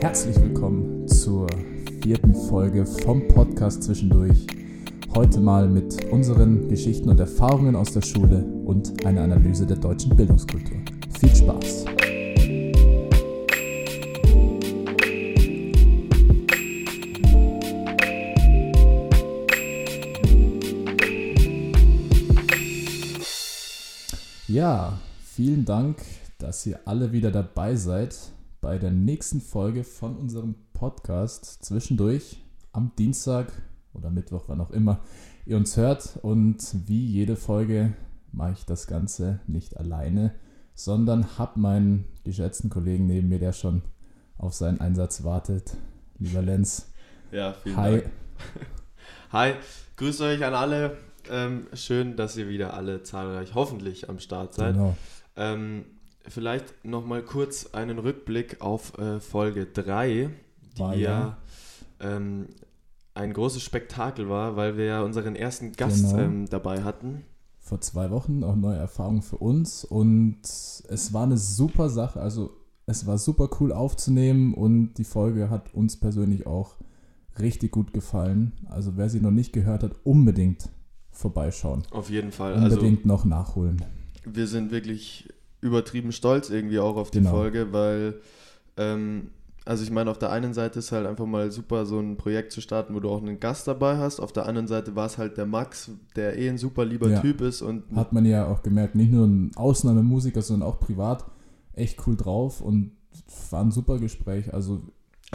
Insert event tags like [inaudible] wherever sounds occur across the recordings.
Herzlich willkommen zur vierten Folge vom Podcast Zwischendurch. Heute mal mit unseren Geschichten und Erfahrungen aus der Schule und einer Analyse der deutschen Bildungskultur. Viel Spaß! Ja, vielen Dank, dass ihr alle wieder dabei seid bei der nächsten Folge von unserem Podcast zwischendurch am Dienstag oder Mittwoch, wann auch immer ihr uns hört. Und wie jede Folge mache ich das Ganze nicht alleine, sondern habe meinen geschätzten Kollegen neben mir, der schon auf seinen Einsatz wartet. Lieber Lenz. Ja, vielen Hi. Dank. [laughs] Hi, grüßt euch an alle. Ähm, schön, dass ihr wieder alle zahlreich hoffentlich am Start seid. Genau. Ähm, vielleicht nochmal kurz einen Rückblick auf äh, Folge 3, die War ja, ähm, ein großes Spektakel war, weil wir ja unseren ersten Gast Genau. ähm, dabei hatten. vor zwei Wochen, auch neue Erfahrungen für uns und es war eine super Sache, also es war super cool aufzunehmen und die Folge hat uns persönlich auch richtig gut gefallen. Also wer sie noch nicht gehört hat, unbedingt vorbeischauen. Auf jeden Fall. Also Unbedingt noch nachholen. wir sind wirklich übertrieben stolz irgendwie auch auf die Genau. Folge, weil, ähm, also ich meine, auf der einen Seite ist halt einfach mal super, so ein Projekt zu starten, wo du auch einen Gast dabei hast. Auf der anderen Seite war es halt der Max, der eh ein super lieber Ja. Typ ist und Hat man ja auch gemerkt, nicht nur ein Ausnahmemusiker, sondern auch privat echt cool drauf und war ein super Gespräch. Also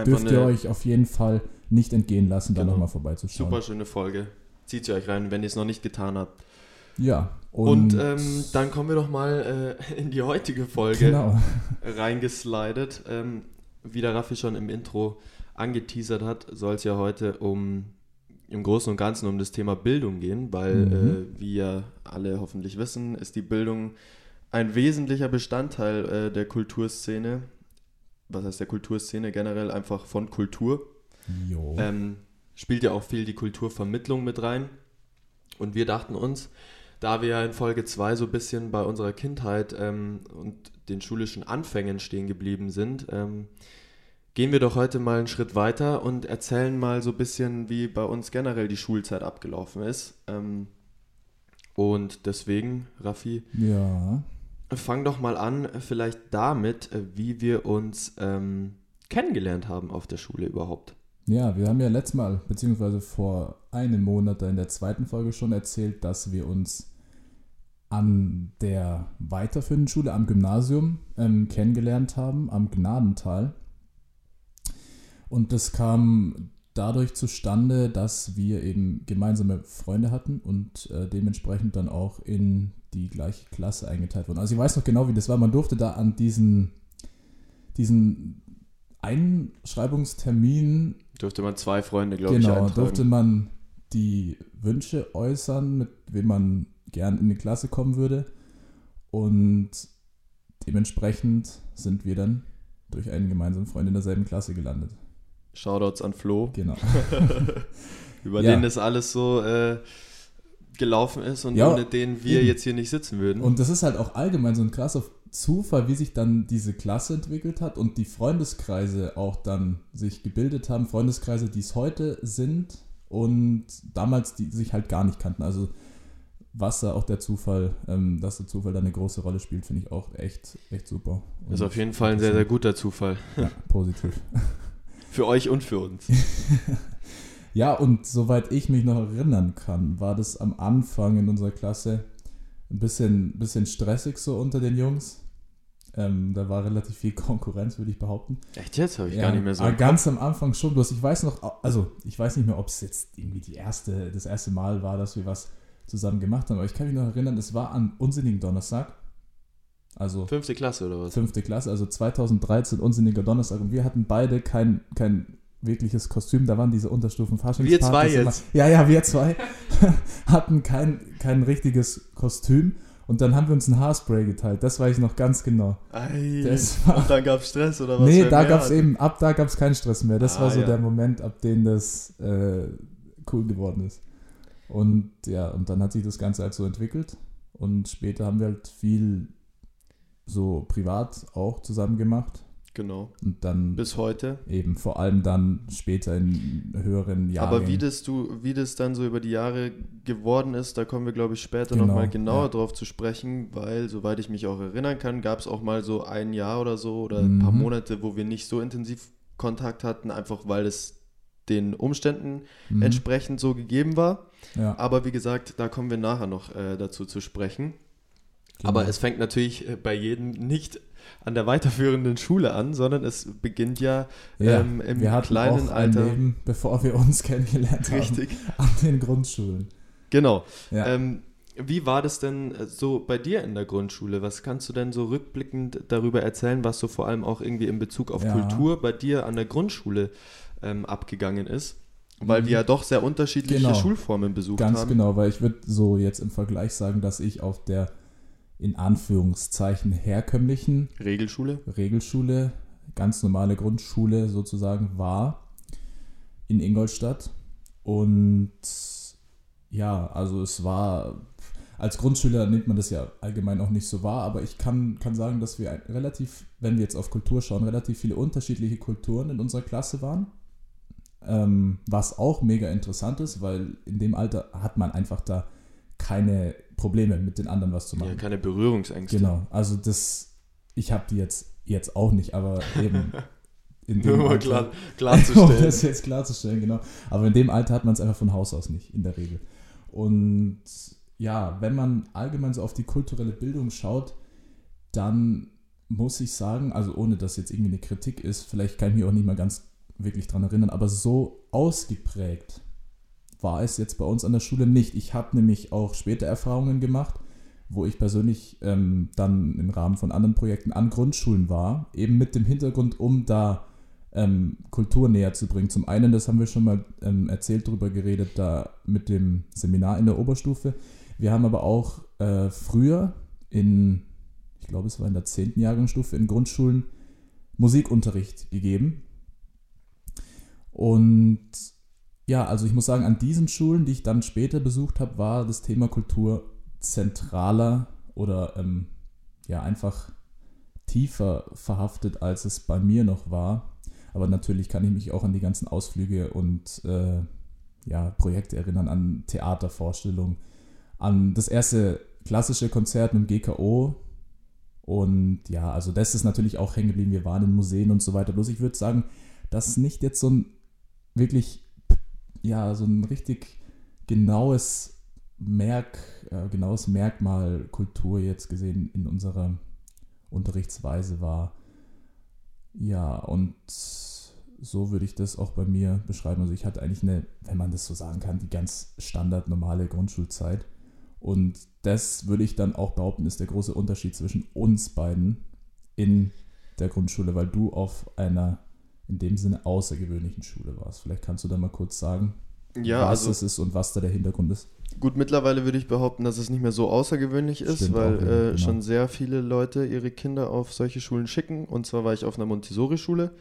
dürft ihr euch auf jeden Fall nicht entgehen lassen, da Genau. nochmal vorbeizuschauen. super schöne Folge. Zieht sie euch rein, wenn ihr es noch nicht getan habt. Ja, Und, und, ähm, dann kommen wir doch mal äh, in die heutige Folge genau. [laughs] reingeslidet. Ähm, wie der Raffi schon im Intro angeteasert hat, soll es ja heute um im Großen und Ganzen um das Thema Bildung gehen, weil, Mhm. äh, wie ja alle hoffentlich wissen, ist die Bildung ein wesentlicher Bestandteil äh, der Kulturszene. Was heißt der Kulturszene generell? Einfach von Kultur. Ähm, spielt ja auch viel die Kulturvermittlung mit rein. Und wir dachten uns, da wir ja in Folge 2 so ein bisschen bei unserer Kindheit ähm, und den schulischen Anfängen stehen geblieben sind, ähm, gehen wir doch heute mal einen Schritt weiter und erzählen mal so ein bisschen, wie bei uns generell die Schulzeit abgelaufen ist. Ähm, und deswegen, Raffi, ja. fang doch mal an, vielleicht damit, äh, wie wir uns ähm, kennengelernt haben auf der Schule überhaupt. Ja, wir haben ja letztes Mal, beziehungsweise vor einem Monat in der zweiten Folge schon erzählt, dass wir uns an der weiterführenden Schule, am Gymnasium, ähm, kennengelernt haben, am Gnadental. Und das kam dadurch zustande, dass wir eben gemeinsame Freunde hatten und äh, dementsprechend dann auch in die gleiche Klasse eingeteilt wurden. Also ich weiß noch genau, wie das war. Man durfte da an diesen, diesen Einschreibungstermin Durfte man zwei Freunde, glaube ich, Genau, eintragen. durfte man die Wünsche äußern, mit wem man gern in die Klasse kommen würde. Und dementsprechend sind wir dann durch einen gemeinsamen Freund in derselben Klasse gelandet. Shoutouts an Flo, Genau. [laughs] über Ja. den das alles so äh, gelaufen ist und Ja, ohne den wir jetzt hier nicht sitzen würden. Und das ist halt auch allgemein so ein krasser Zufall, wie sich dann diese Klasse entwickelt hat und die Freundeskreise auch dann sich gebildet haben. Freundeskreise, die es heute sind und damals die sich halt gar nicht kannten. Also was da auch der Zufall, ähm, dass der Zufall da eine große Rolle spielt, finde ich auch echt, echt super. ist Und auf jeden Fall ein sehr, sehr guter Zufall. Ja, positiv. [laughs] Für euch und für uns. [laughs] Ja, und soweit ich mich noch erinnern kann, war das am Anfang in unserer Klasse ein bisschen, bisschen stressig so unter den Jungs. Ähm, da war relativ viel Konkurrenz, würde ich behaupten. Echt jetzt? Habe ich Ja, gar nicht mehr so. aber im ganz am Anfang schon. Bloß ich weiß noch, also ich weiß nicht mehr, ob es jetzt irgendwie die erste, das erste Mal war, dass wir was zusammen gemacht haben. Aber ich kann mich noch erinnern, es war an Unsinnigen Donnerstag. Also. Fünfte Klasse oder was? fünfte Klasse, also 2013, Unsinniger Donnerstag. Und wir hatten beide kein, kein wirkliches Kostüm. Da waren diese Unterstufen Wir zwei immer- jetzt. Ja, ja, wir zwei [laughs] hatten kein, kein richtiges Kostüm. Und dann haben wir uns ein Haarspray geteilt. Das weiß ich noch ganz genau. Ei. War- und dann gab es Stress oder was? nee, da gab es eben, ab da gab es keinen Stress mehr. Das Ah, war so ja. der Moment, ab dem das äh, cool geworden ist. Und ja, und dann hat sich das Ganze halt so entwickelt. Und später haben wir halt viel so privat auch zusammen gemacht. Genau. Und dann Bis heute. eben vor allem dann später in höheren Jahren. Aber wie das, du, wie das dann so über die Jahre geworden ist, da kommen wir, glaube ich, später Genau, nochmal genauer ja. drauf zu sprechen, weil, soweit ich mich auch erinnern kann, gab es auch mal so ein Jahr oder so oder ein paar Mhm. Monate, wo wir nicht so intensiv Kontakt hatten, einfach weil es den Umständen Mhm. entsprechend so gegeben war. ja, Aber wie gesagt, da kommen wir nachher noch äh, dazu zu sprechen. genau. Aber es fängt natürlich äh, bei jedem nicht an der weiterführenden Schule an, sondern es beginnt ja, ja, ähm, im wir hatten kleinen auch ein Alter. Leben, bevor wir uns [laughs] kennengelernt Richtig. haben, an den Grundschulen. Genau. Ja. Ähm, wie war das denn äh, so bei dir in der Grundschule? Was kannst du denn so rückblickend darüber erzählen, was so vor allem auch irgendwie in Bezug auf Ja. Kultur bei dir an der Grundschule ähm, abgegangen ist? Weil Mhm. wir ja doch sehr unterschiedliche Genau. Schulformen besucht Ganz haben. genau, weil ich würde so jetzt im Vergleich sagen, dass ich auf der in Anführungszeichen herkömmlichen Regelschule? Regelschule, ganz normale Grundschule sozusagen war in Ingolstadt. Und ja, also es war, als Grundschüler nimmt man das ja allgemein auch nicht so wahr, aber ich kann, kann sagen, dass wir relativ, wenn wir jetzt auf Kultur schauen, relativ viele unterschiedliche Kulturen in unserer Klasse waren. Ähm, was auch mega interessant ist, weil in dem Alter hat man einfach da keine Probleme mit den anderen was zu machen. Ja, keine Berührungsängste. Genau, also das, ich habe die jetzt, jetzt auch nicht, aber eben [laughs] in Nur dem mal Alter, klar, [laughs] um klarzustellen. das jetzt klarzustellen, genau. Aber in dem Alter hat man es einfach von Haus aus nicht, in der Regel. Und ja, wenn man allgemein so auf die kulturelle Bildung schaut, dann muss ich sagen, also ohne dass jetzt irgendwie eine Kritik ist, vielleicht kann ich mich auch nicht mal ganz wirklich dran erinnern, aber so ausgeprägt war es jetzt bei uns an der Schule nicht. Ich habe nämlich auch später Erfahrungen gemacht, wo ich persönlich ähm, dann im Rahmen von anderen Projekten an Grundschulen war, eben mit dem Hintergrund, um da ähm, Kultur näher zu bringen. Zum einen, das haben wir schon mal ähm, erzählt, darüber geredet, da mit dem Seminar in der Oberstufe. Wir haben aber auch äh, früher in, ich glaube, es war in der 10. Jahrgangsstufe in Grundschulen Musikunterricht gegeben. Und ja, also ich muss sagen, an diesen Schulen, die ich dann später besucht habe, war das Thema Kultur zentraler oder ähm, ja einfach tiefer verhaftet, als es bei mir noch war. Aber natürlich kann ich mich auch an die ganzen Ausflüge und äh, ja, Projekte erinnern, an Theatervorstellungen, an das erste klassische Konzert mit dem GKO. Und ja, also das ist natürlich auch hängen geblieben. Wir waren in Museen und so weiter. Bloß ich würde sagen, das ist nicht jetzt so ein wirklich, ja, so ein richtig genaues Merk, äh, genaues Merkmal Kultur jetzt gesehen in unserer Unterrichtsweise war. Ja, und so würde ich das auch bei mir beschreiben. Also ich hatte eigentlich eine, wenn man das so sagen kann, die ganz standard normale Grundschulzeit. Und das würde ich dann auch behaupten, ist der große Unterschied zwischen uns beiden in der Grundschule, weil du auf einer in dem Sinne außergewöhnlichen Schule warst. Vielleicht kannst du da mal kurz sagen, Ja, was also es ist und was da der Hintergrund ist. gut, mittlerweile würde ich behaupten, dass es nicht mehr so außergewöhnlich ist, Stimmt weil ja, äh, genau. schon sehr viele Leute ihre Kinder auf solche Schulen schicken. Und zwar war ich auf einer Montessori-Schule,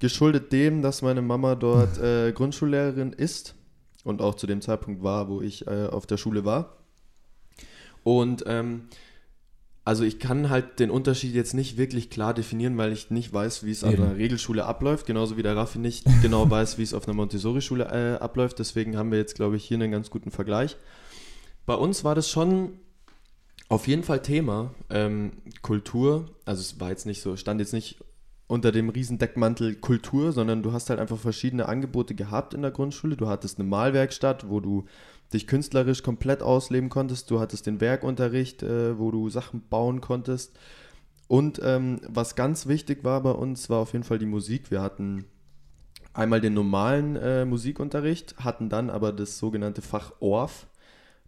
geschuldet dem, dass meine Mama dort [laughs] äh, Grundschullehrerin ist und auch zu dem Zeitpunkt war, wo ich äh, auf der Schule war. Und ähm, also ich kann halt den Unterschied jetzt nicht wirklich klar definieren, weil ich nicht weiß, wie es an einer Regelschule abläuft, genauso wie der Raffi nicht [laughs] genau weiß, wie es auf einer Montessori-Schule äh, abläuft. Deswegen haben wir jetzt, glaube ich, hier einen ganz guten Vergleich. Bei uns war das schon auf jeden Fall Thema. Ähm, Kultur, also es war jetzt nicht so, stand jetzt nicht unter dem Riesendeckmantel Kultur, sondern du hast halt einfach verschiedene Angebote gehabt in der Grundschule. Du hattest eine Malwerkstatt, wo du dich künstlerisch komplett ausleben konntest. Du hattest den Werkunterricht, äh, wo du Sachen bauen konntest. Und ähm, was ganz wichtig war bei uns, war auf jeden Fall die Musik. Wir hatten einmal den normalen äh, Musikunterricht, hatten dann aber das sogenannte Fach Orff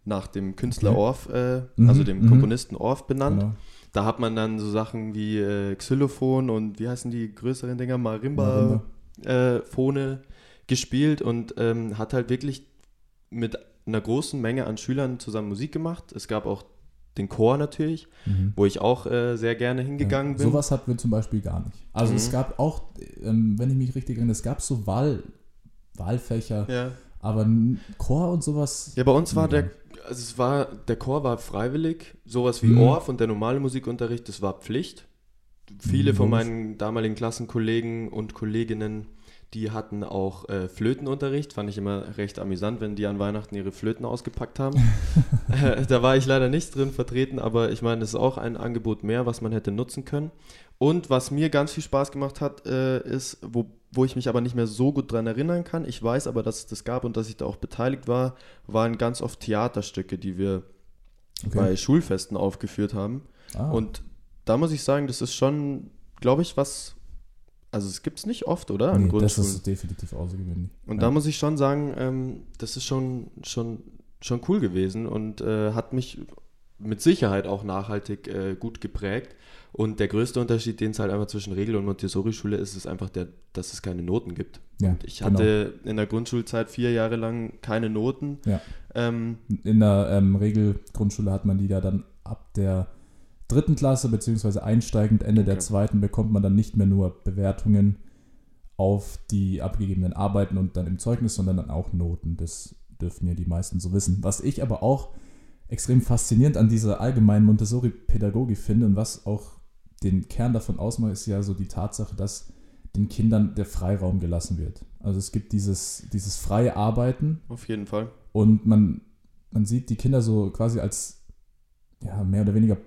nach dem Künstler Okay. Orff, äh, Mhm, also dem mhm. Komponisten Orff benannt. Genau. Da hat man dann so Sachen wie äh, Xylophon und wie heißen die größeren Dinger, Marimba, Marimba. Äh, Phone gespielt und ähm, hat halt wirklich mit einer großen Menge an Schülern zusammen Musik gemacht. Es gab auch den Chor natürlich, Mhm. wo ich auch äh, sehr gerne hingegangen ja, bin. Sowas hatten wir zum Beispiel gar nicht. Also Mhm. es gab auch, ähm, wenn ich mich richtig erinnere, es gab so Wahl, Wahlfächer, Ja. aber Chor und sowas. ja, bei uns war der, also es war, der Chor war freiwillig, sowas wie Mhm. Orff und der normale Musikunterricht, das war Pflicht. viele von meinen damaligen Klassenkollegen und Kolleginnen, die hatten auch äh, Flötenunterricht. Fand ich immer recht amüsant, wenn die an Weihnachten ihre Flöten ausgepackt haben. [laughs] äh, da war ich leider nicht drin vertreten, aber ich meine, es ist auch ein Angebot mehr, was man hätte nutzen können. Und was mir ganz viel Spaß gemacht hat, äh, ist, wo, wo ich mich aber nicht mehr so gut dran erinnern kann, ich weiß aber, dass es das gab und dass ich da auch beteiligt war, waren ganz oft Theaterstücke, die wir okay. bei Schulfesten aufgeführt haben. Ah. Und da muss ich sagen, das ist schon, glaube ich, was. Also es gibt es nicht oft, oder? An nee, das ist definitiv außergewöhnlich. Und ja. da muss ich schon sagen, ähm, das ist schon, schon, schon cool gewesen und äh, hat mich mit Sicherheit auch nachhaltig äh, gut geprägt. Und der größte Unterschied, den es halt einfach zwischen Regel- und Montessori-Schule ist, ist einfach der, dass es keine Noten gibt. Ja, und ich hatte genau. in der Grundschulzeit vier Jahre lang keine Noten. Ja. Ähm, in der ähm, Regelgrundschule hat man die ja dann ab der dritten Klasse, beziehungsweise einsteigend Ende okay. der zweiten, bekommt man dann nicht mehr nur Bewertungen auf die abgegebenen Arbeiten und dann im Zeugnis, sondern dann auch Noten. Das dürfen ja die meisten so wissen. Was ich aber auch extrem faszinierend an dieser allgemeinen Montessori-Pädagogik finde und was auch den Kern davon ausmacht, ist ja so die Tatsache, dass den Kindern der Freiraum gelassen wird. Also es gibt dieses, dieses freie Arbeiten. Auf jeden Fall. Und man, man sieht die Kinder so quasi als ja, mehr oder weniger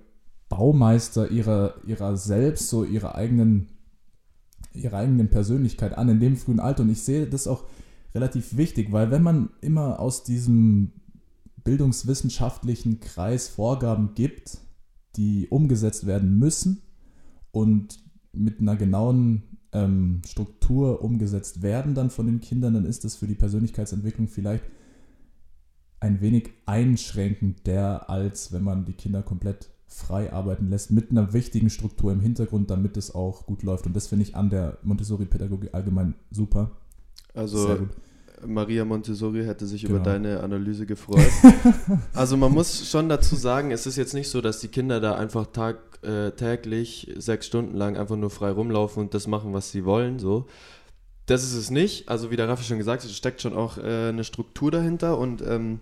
Baumeister ihrer, ihrer selbst, so ihrer eigenen, ihrer eigenen Persönlichkeit an in dem frühen Alter. Und ich sehe das auch relativ wichtig, weil wenn man immer aus diesem bildungswissenschaftlichen Kreis Vorgaben gibt, die umgesetzt werden müssen und mit einer genauen ähm, Struktur umgesetzt werden dann von den Kindern, dann ist das für die Persönlichkeitsentwicklung vielleicht ein wenig einschränkender, als wenn man die Kinder komplett frei arbeiten lässt, mit einer wichtigen Struktur im Hintergrund, damit es auch gut läuft. Und das finde ich an der Montessori-Pädagogik allgemein super. Also Maria Montessori hätte sich genau. über deine Analyse gefreut. [laughs] also man muss schon dazu sagen, es ist jetzt nicht so, dass die Kinder da einfach tag, äh, täglich sechs Stunden lang einfach nur frei rumlaufen und das machen, was sie wollen. So. Das ist es nicht. Also wie der Raffi schon gesagt hat, es steckt schon auch äh, eine Struktur dahinter und ähm,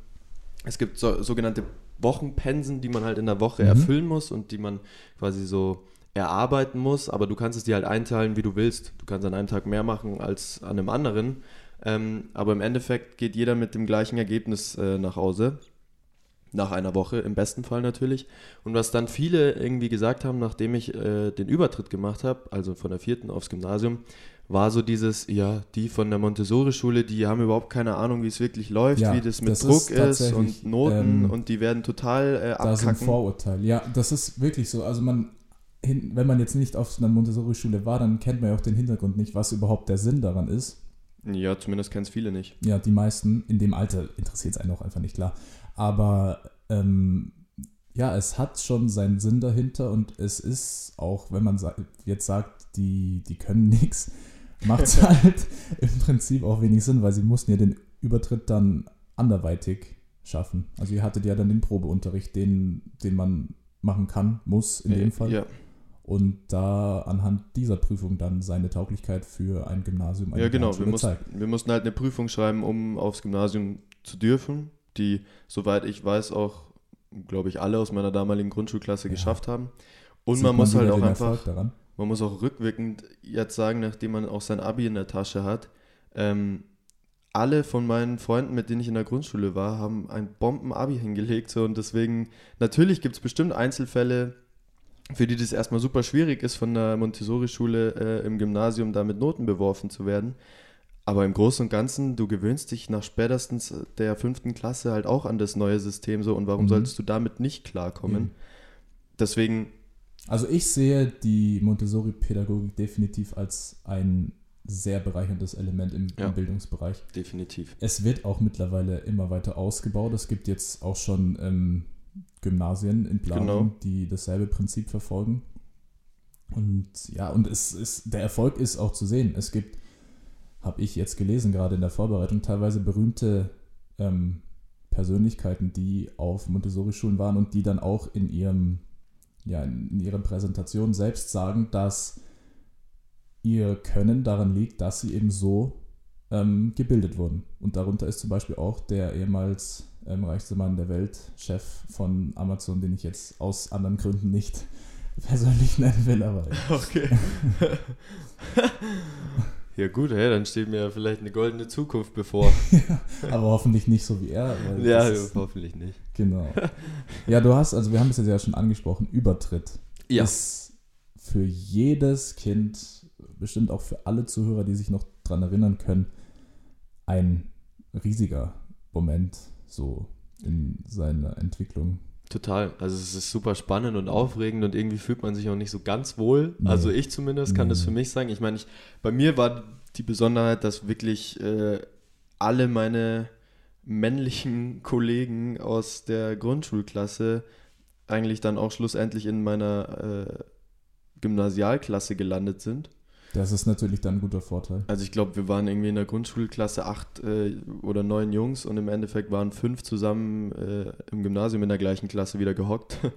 es gibt so, sogenannte Wochenpensen, die man halt in der Woche mhm. erfüllen muss und die man quasi so erarbeiten muss, aber du kannst es dir halt einteilen, wie du willst. Du kannst an einem Tag mehr machen als an einem anderen, ähm, aber im Endeffekt geht jeder mit dem gleichen Ergebnis äh, nach Hause. Nach einer Woche, im besten Fall natürlich. Und was dann viele irgendwie gesagt haben, nachdem ich äh, den Übertritt gemacht habe, also von der vierten aufs Gymnasium, war so dieses, ja, die von der Montessori-Schule, die haben überhaupt keine Ahnung, wie es wirklich läuft, ja, wie das mit das Druck ist, ist und Noten ähm, und die werden total äh, abkacken. Das ist ein Vorurteil. Ja, das ist wirklich so. Also man, wenn man jetzt nicht auf einer Montessori-Schule war, dann kennt man ja auch den Hintergrund nicht, was überhaupt der Sinn daran ist. Ja, zumindest kennen es viele nicht. Ja, die meisten. In dem Alter interessiert es einen auch einfach nicht klar. Aber ähm, ja, es hat schon seinen Sinn dahinter und es ist auch, wenn man jetzt sagt, die, die können [laughs] nichts, macht es [laughs] halt im Prinzip auch wenig Sinn, weil sie mussten ja den Übertritt dann anderweitig schaffen. Also ihr hattet ja dann den Probeunterricht, den, den man machen kann, muss in dem Fall. Ja. Und da anhand dieser Prüfung dann seine Tauglichkeit für ein Gymnasium Ja, genau. Wir mussten, wir mussten halt eine Prüfung schreiben, um aufs Gymnasium zu dürfen, die, soweit ich weiß, auch, glaube ich, alle aus meiner damaligen Grundschulklasse ja. geschafft haben. Und Sieht man muss halt auch einfach man muss auch rückwirkend jetzt sagen, nachdem man auch sein Abi in der Tasche hat, ähm, alle von meinen Freunden, mit denen ich in der Grundschule war, haben ein Bomben-Abi hingelegt. So, und deswegen, natürlich gibt es bestimmt Einzelfälle, für die das erstmal super schwierig ist, von der Montessori-Schule äh, im Gymnasium da mit Noten beworfen zu werden. Aber im Großen und Ganzen, du gewöhnst dich nach spätestens der fünften Klasse halt auch an das neue System so und warum mhm. solltest du damit nicht klarkommen? Mhm. Deswegen also ich sehe die Montessori-Pädagogik definitiv als ein sehr bereicherndes Element im, ja, im, Bildungsbereich. Definitiv. Es wird auch mittlerweile immer weiter ausgebaut. Es gibt jetzt auch schon ähm, Gymnasien in Planung, genau. die dasselbe Prinzip verfolgen. Und ja, und es ist, der Erfolg ist auch zu sehen. Es gibt, habe ich jetzt gelesen, gerade in der Vorbereitung, teilweise berühmte ähm, Persönlichkeiten, die auf Montessori-Schulen waren und die dann auch in ihrem ja, in ihrer Präsentation selbst sagen, dass ihr Können daran liegt, dass sie eben so ähm, gebildet wurden. Und darunter ist zum Beispiel auch der ehemals ähm, reichste Mann der Welt, Chef von Amazon, den ich jetzt aus anderen Gründen nicht [laughs] persönlich nennen will, aber. Okay. [laughs] [laughs] ja, gut, hey, dann steht mir vielleicht eine goldene Zukunft bevor. [laughs] ja, aber hoffentlich nicht so wie er. ja, hoffentlich nicht. Genau. [laughs] Ja, du hast, also wir haben es ja schon angesprochen, Übertritt. Ja. Ist für jedes Kind, bestimmt auch für alle Zuhörer, die sich noch dran erinnern können, ein riesiger Moment so in seiner Entwicklung. Total. Also es ist super spannend und aufregend und irgendwie fühlt man sich auch nicht so ganz wohl. Nee. Also ich zumindest kann nee. das für mich sagen. Ich meine, ich, bei mir war die Besonderheit, dass wirklich äh, alle meine männlichen [laughs] Kollegen aus der Grundschulklasse eigentlich dann auch schlussendlich in meiner äh, Gymnasialklasse gelandet sind. Das ist natürlich dann ein guter Vorteil. Also ich glaube, wir waren irgendwie in der Grundschulklasse acht äh, oder neun Jungs und im Endeffekt waren fünf zusammen äh, im Gymnasium in der gleichen Klasse wieder gehockt. [laughs]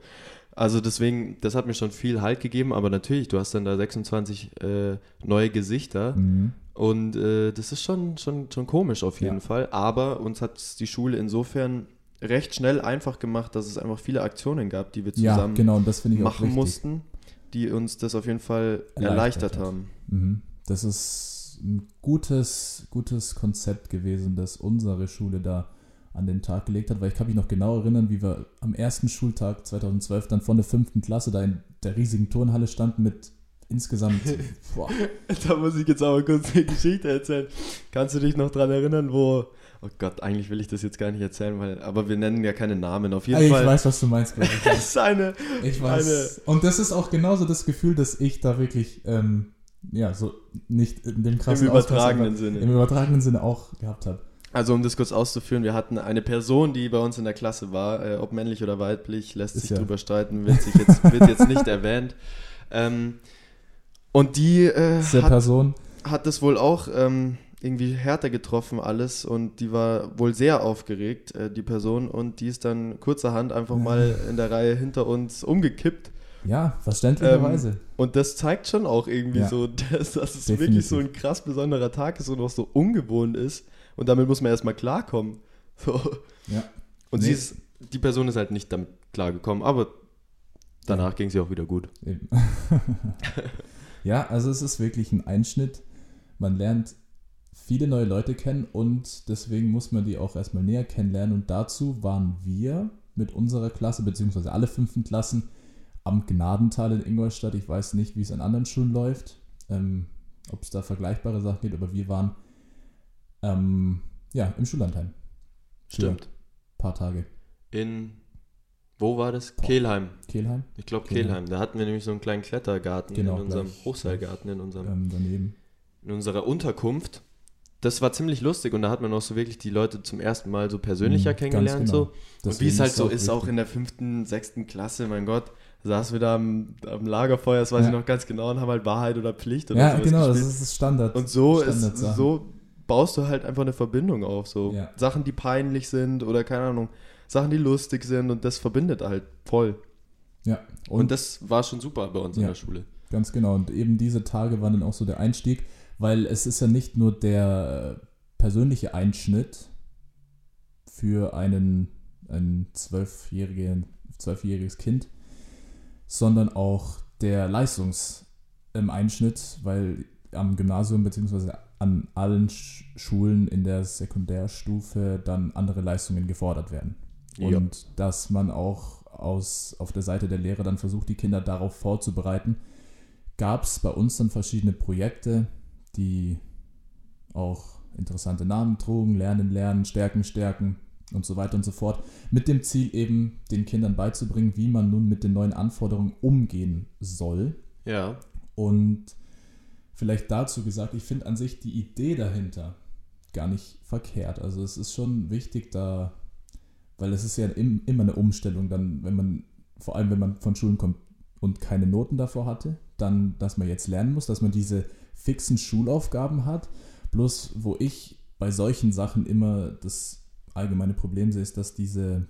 Also deswegen, das hat mir schon viel Halt gegeben, aber natürlich, du hast dann da 26 äh, neue Gesichter mhm. und äh, das ist schon, schon, schon komisch auf jeden ja. Fall. Aber uns hat die Schule insofern recht schnell einfach gemacht, dass es einfach viele Aktionen gab, die wir zusammen ja, genau, machen mussten die uns das auf jeden Fall erleichtert, erleichtert haben. Mhm. Das ist ein gutes, gutes Konzept gewesen, das unsere Schule da an den Tag gelegt hat, weil ich kann mich noch genau erinnern, wie wir am ersten Schultag 2012 dann von der fünften Klasse da in der riesigen Turnhalle standen mit insgesamt. [laughs] Boah. da muss ich jetzt aber kurz eine Geschichte erzählen. Kannst du dich noch daran erinnern, wo Oh Gott, eigentlich will ich das jetzt gar nicht erzählen, weil, aber wir nennen ja keine Namen. Auf jeden ich Fall. Ich weiß, was du meinst, ich. [laughs] das ist eine. Ich weiß. Eine, und das ist auch genauso das Gefühl, dass ich da wirklich, ähm, ja, so nicht in dem krassen Im übertragenen Sinne. Im übertragenen Sinne auch gehabt habe. Also um das kurz auszuführen, wir hatten eine Person, die bei uns in der Klasse war, äh, ob männlich oder weiblich, lässt ist sich ja. drüber streiten, wird, sich jetzt, [laughs] wird jetzt nicht erwähnt. Ähm, und die äh, hat, Person hat das wohl auch ähm, irgendwie härter getroffen alles und die war wohl sehr aufgeregt, äh, die Person, und die ist dann kurzerhand einfach mal in der Reihe hinter uns umgekippt. Ja, verständlicherweise. Ähm, und das zeigt schon auch irgendwie ja. so, [laughs] dass, dass es Definitiv. wirklich so ein krass besonderer Tag ist und auch so ungewohnt ist. Und damit muss man erstmal klarkommen. [laughs] So. Ja. Und nee. sie ist, die Person ist halt nicht damit klargekommen, aber danach ja. ging sie auch wieder gut. [laughs] ja, also es ist wirklich ein Einschnitt. Man lernt viele neue Leute kennen und deswegen muss man die auch erstmal näher kennenlernen. Und dazu waren wir mit unserer Klasse, beziehungsweise alle fünften Klassen, am Gnadental in Ingolstadt. Ich weiß nicht, wie es an anderen Schulen läuft, ähm, ob es da vergleichbare Sachen gibt, aber wir waren ähm, ja, im Schullandheim. Stimmt. Ein paar Tage. In, wo war das? Boah. Kehlheim. Kehlheim? Ich glaube Kehlheim. Kehlheim. Da hatten wir nämlich so einen kleinen Klettergarten genau, in unserem Hochseilgarten, in unserem, ähm, daneben. in unserer Unterkunft das war ziemlich lustig und da hat man auch so wirklich die Leute zum ersten Mal so persönlicher mhm, kennengelernt. Genau. So. Und wie es halt so ist, auch in der fünften, sechsten Klasse, mein Gott, saßen wir da am, am Lagerfeuer, das weiß ja. ich noch ganz genau, und haben halt Wahrheit oder Pflicht oder Ja, genau, gespielt. das ist Standard. Und so ist so baust du halt einfach eine Verbindung auf. So ja. Sachen, die peinlich sind oder keine Ahnung, Sachen, die lustig sind und das verbindet halt voll. Ja. Und, und das war schon super bei uns ja, in der Schule. Ganz genau. Und eben diese Tage waren dann auch so der Einstieg weil es ist ja nicht nur der persönliche Einschnitt für einen, ein zwölfjährigen, zwölfjähriges Kind, sondern auch der Leistungseinschnitt, weil am Gymnasium bzw. an allen Schulen in der Sekundärstufe dann andere Leistungen gefordert werden. Ja. Und dass man auch aus, auf der Seite der Lehrer dann versucht, die Kinder darauf vorzubereiten, gab es bei uns dann verschiedene Projekte, die auch interessante Namen trugen, Lernen, Lernen, Stärken, Stärken und so weiter und so fort, mit dem Ziel eben den Kindern beizubringen, wie man nun mit den neuen Anforderungen umgehen soll. Ja. Und vielleicht dazu gesagt, ich finde an sich die Idee dahinter gar nicht verkehrt. Also es ist schon wichtig da, weil es ist ja immer eine Umstellung dann, wenn man, vor allem wenn man von Schulen kommt und keine Noten davor hatte, dann, dass man jetzt lernen muss, dass man diese fixen Schulaufgaben hat. Bloß, wo ich bei solchen Sachen immer das allgemeine Problem sehe, ist, dass diese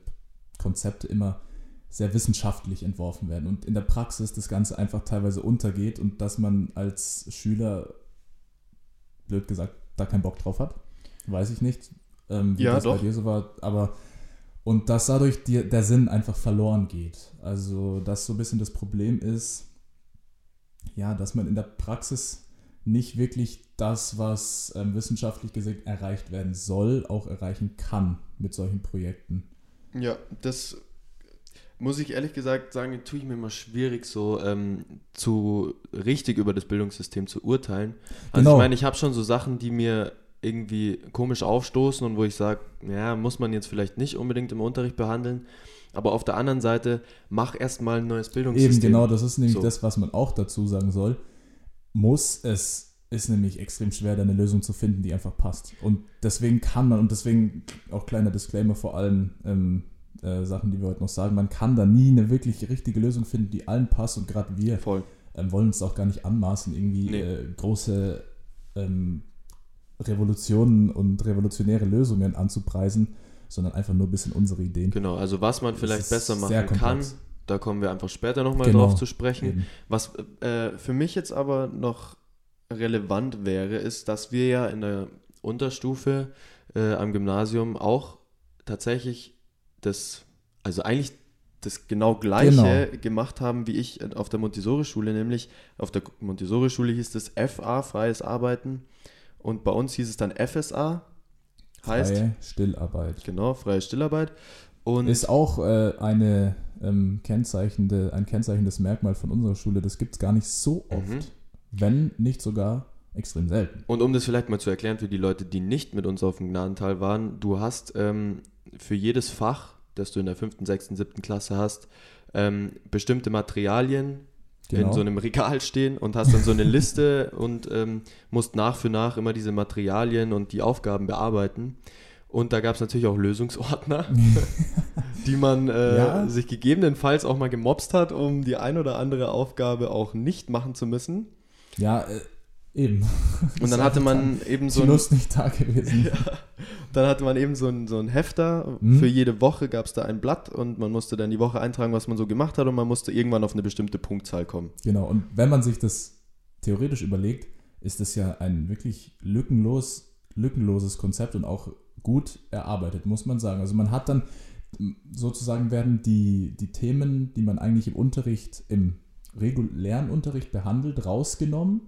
Konzepte immer sehr wissenschaftlich entworfen werden und in der Praxis das Ganze einfach teilweise untergeht und dass man als Schüler, blöd gesagt, da keinen Bock drauf hat. Weiß ich nicht, ähm, wie ja, das doch. bei dir so war, aber Und dass dadurch die, der Sinn einfach verloren geht. Also, dass so ein bisschen das Problem ist, ja, dass man in der Praxis nicht wirklich das, was ähm, wissenschaftlich gesehen erreicht werden soll, auch erreichen kann mit solchen Projekten. Ja, das muss ich ehrlich gesagt sagen, tue ich mir immer schwierig, so ähm, zu richtig über das Bildungssystem zu urteilen. Also genau. ich meine, ich habe schon so Sachen, die mir irgendwie komisch aufstoßen und wo ich sage, ja, muss man jetzt vielleicht nicht unbedingt im Unterricht behandeln. Aber auf der anderen Seite, mach erstmal ein neues Bildungssystem. Eben, genau, das ist nämlich so. das, was man auch dazu sagen soll. Muss es ist nämlich extrem schwer, da eine Lösung zu finden, die einfach passt. Und deswegen kann man, und deswegen auch kleiner Disclaimer vor allen ähm, äh, Sachen, die wir heute noch sagen, man kann da nie eine wirklich richtige Lösung finden, die allen passt. Und gerade wir ähm, wollen uns auch gar nicht anmaßen, irgendwie nee. äh, große ähm, Revolutionen und revolutionäre Lösungen anzupreisen, sondern einfach nur ein bisschen unsere Ideen. Genau, also was man vielleicht besser machen kann, da kommen wir einfach später nochmal genau, drauf zu sprechen. Eben. Was äh, für mich jetzt aber noch relevant wäre, ist, dass wir ja in der Unterstufe äh, am Gymnasium auch tatsächlich das, also eigentlich das genau gleiche genau. gemacht haben, wie ich auf der Montessori-Schule, nämlich auf der Montessori-Schule hieß es FA, freies Arbeiten, und bei uns hieß es dann FSA, heißt freie Stillarbeit. Genau, freie Stillarbeit. Und ist auch äh, eine ähm, kennzeichnende, ein kennzeichnendes Merkmal von unserer Schule. Das gibt es gar nicht so oft. Mhm wenn nicht sogar extrem selten. Und um das vielleicht mal zu erklären für die Leute, die nicht mit uns auf dem Gnadental waren, du hast ähm, für jedes Fach, das du in der fünften, sechsten, siebten Klasse hast, ähm, bestimmte Materialien genau. in so einem Regal stehen und hast dann so eine Liste [laughs] und ähm, musst nach für nach immer diese Materialien und die Aufgaben bearbeiten. Und da gab es natürlich auch Lösungsordner, [laughs] die man äh, ja. sich gegebenenfalls auch mal gemobst hat, um die ein oder andere Aufgabe auch nicht machen zu müssen. Ja, äh, eben. Und dann hatte man eben so ein. lustig Tag gewesen. [laughs] Ja, dann hatte man eben so ein, so ein Hefter. Mhm. Für jede Woche gab es da ein Blatt und man musste dann die Woche eintragen, was man so gemacht hat und man musste irgendwann auf eine bestimmte Punktzahl kommen. Genau, und wenn man sich das theoretisch überlegt, ist das ja ein wirklich lückenlos, lückenloses Konzept und auch gut erarbeitet, muss man sagen. Also man hat dann sozusagen werden die, die Themen, die man eigentlich im Unterricht, im regulären Unterricht behandelt, rausgenommen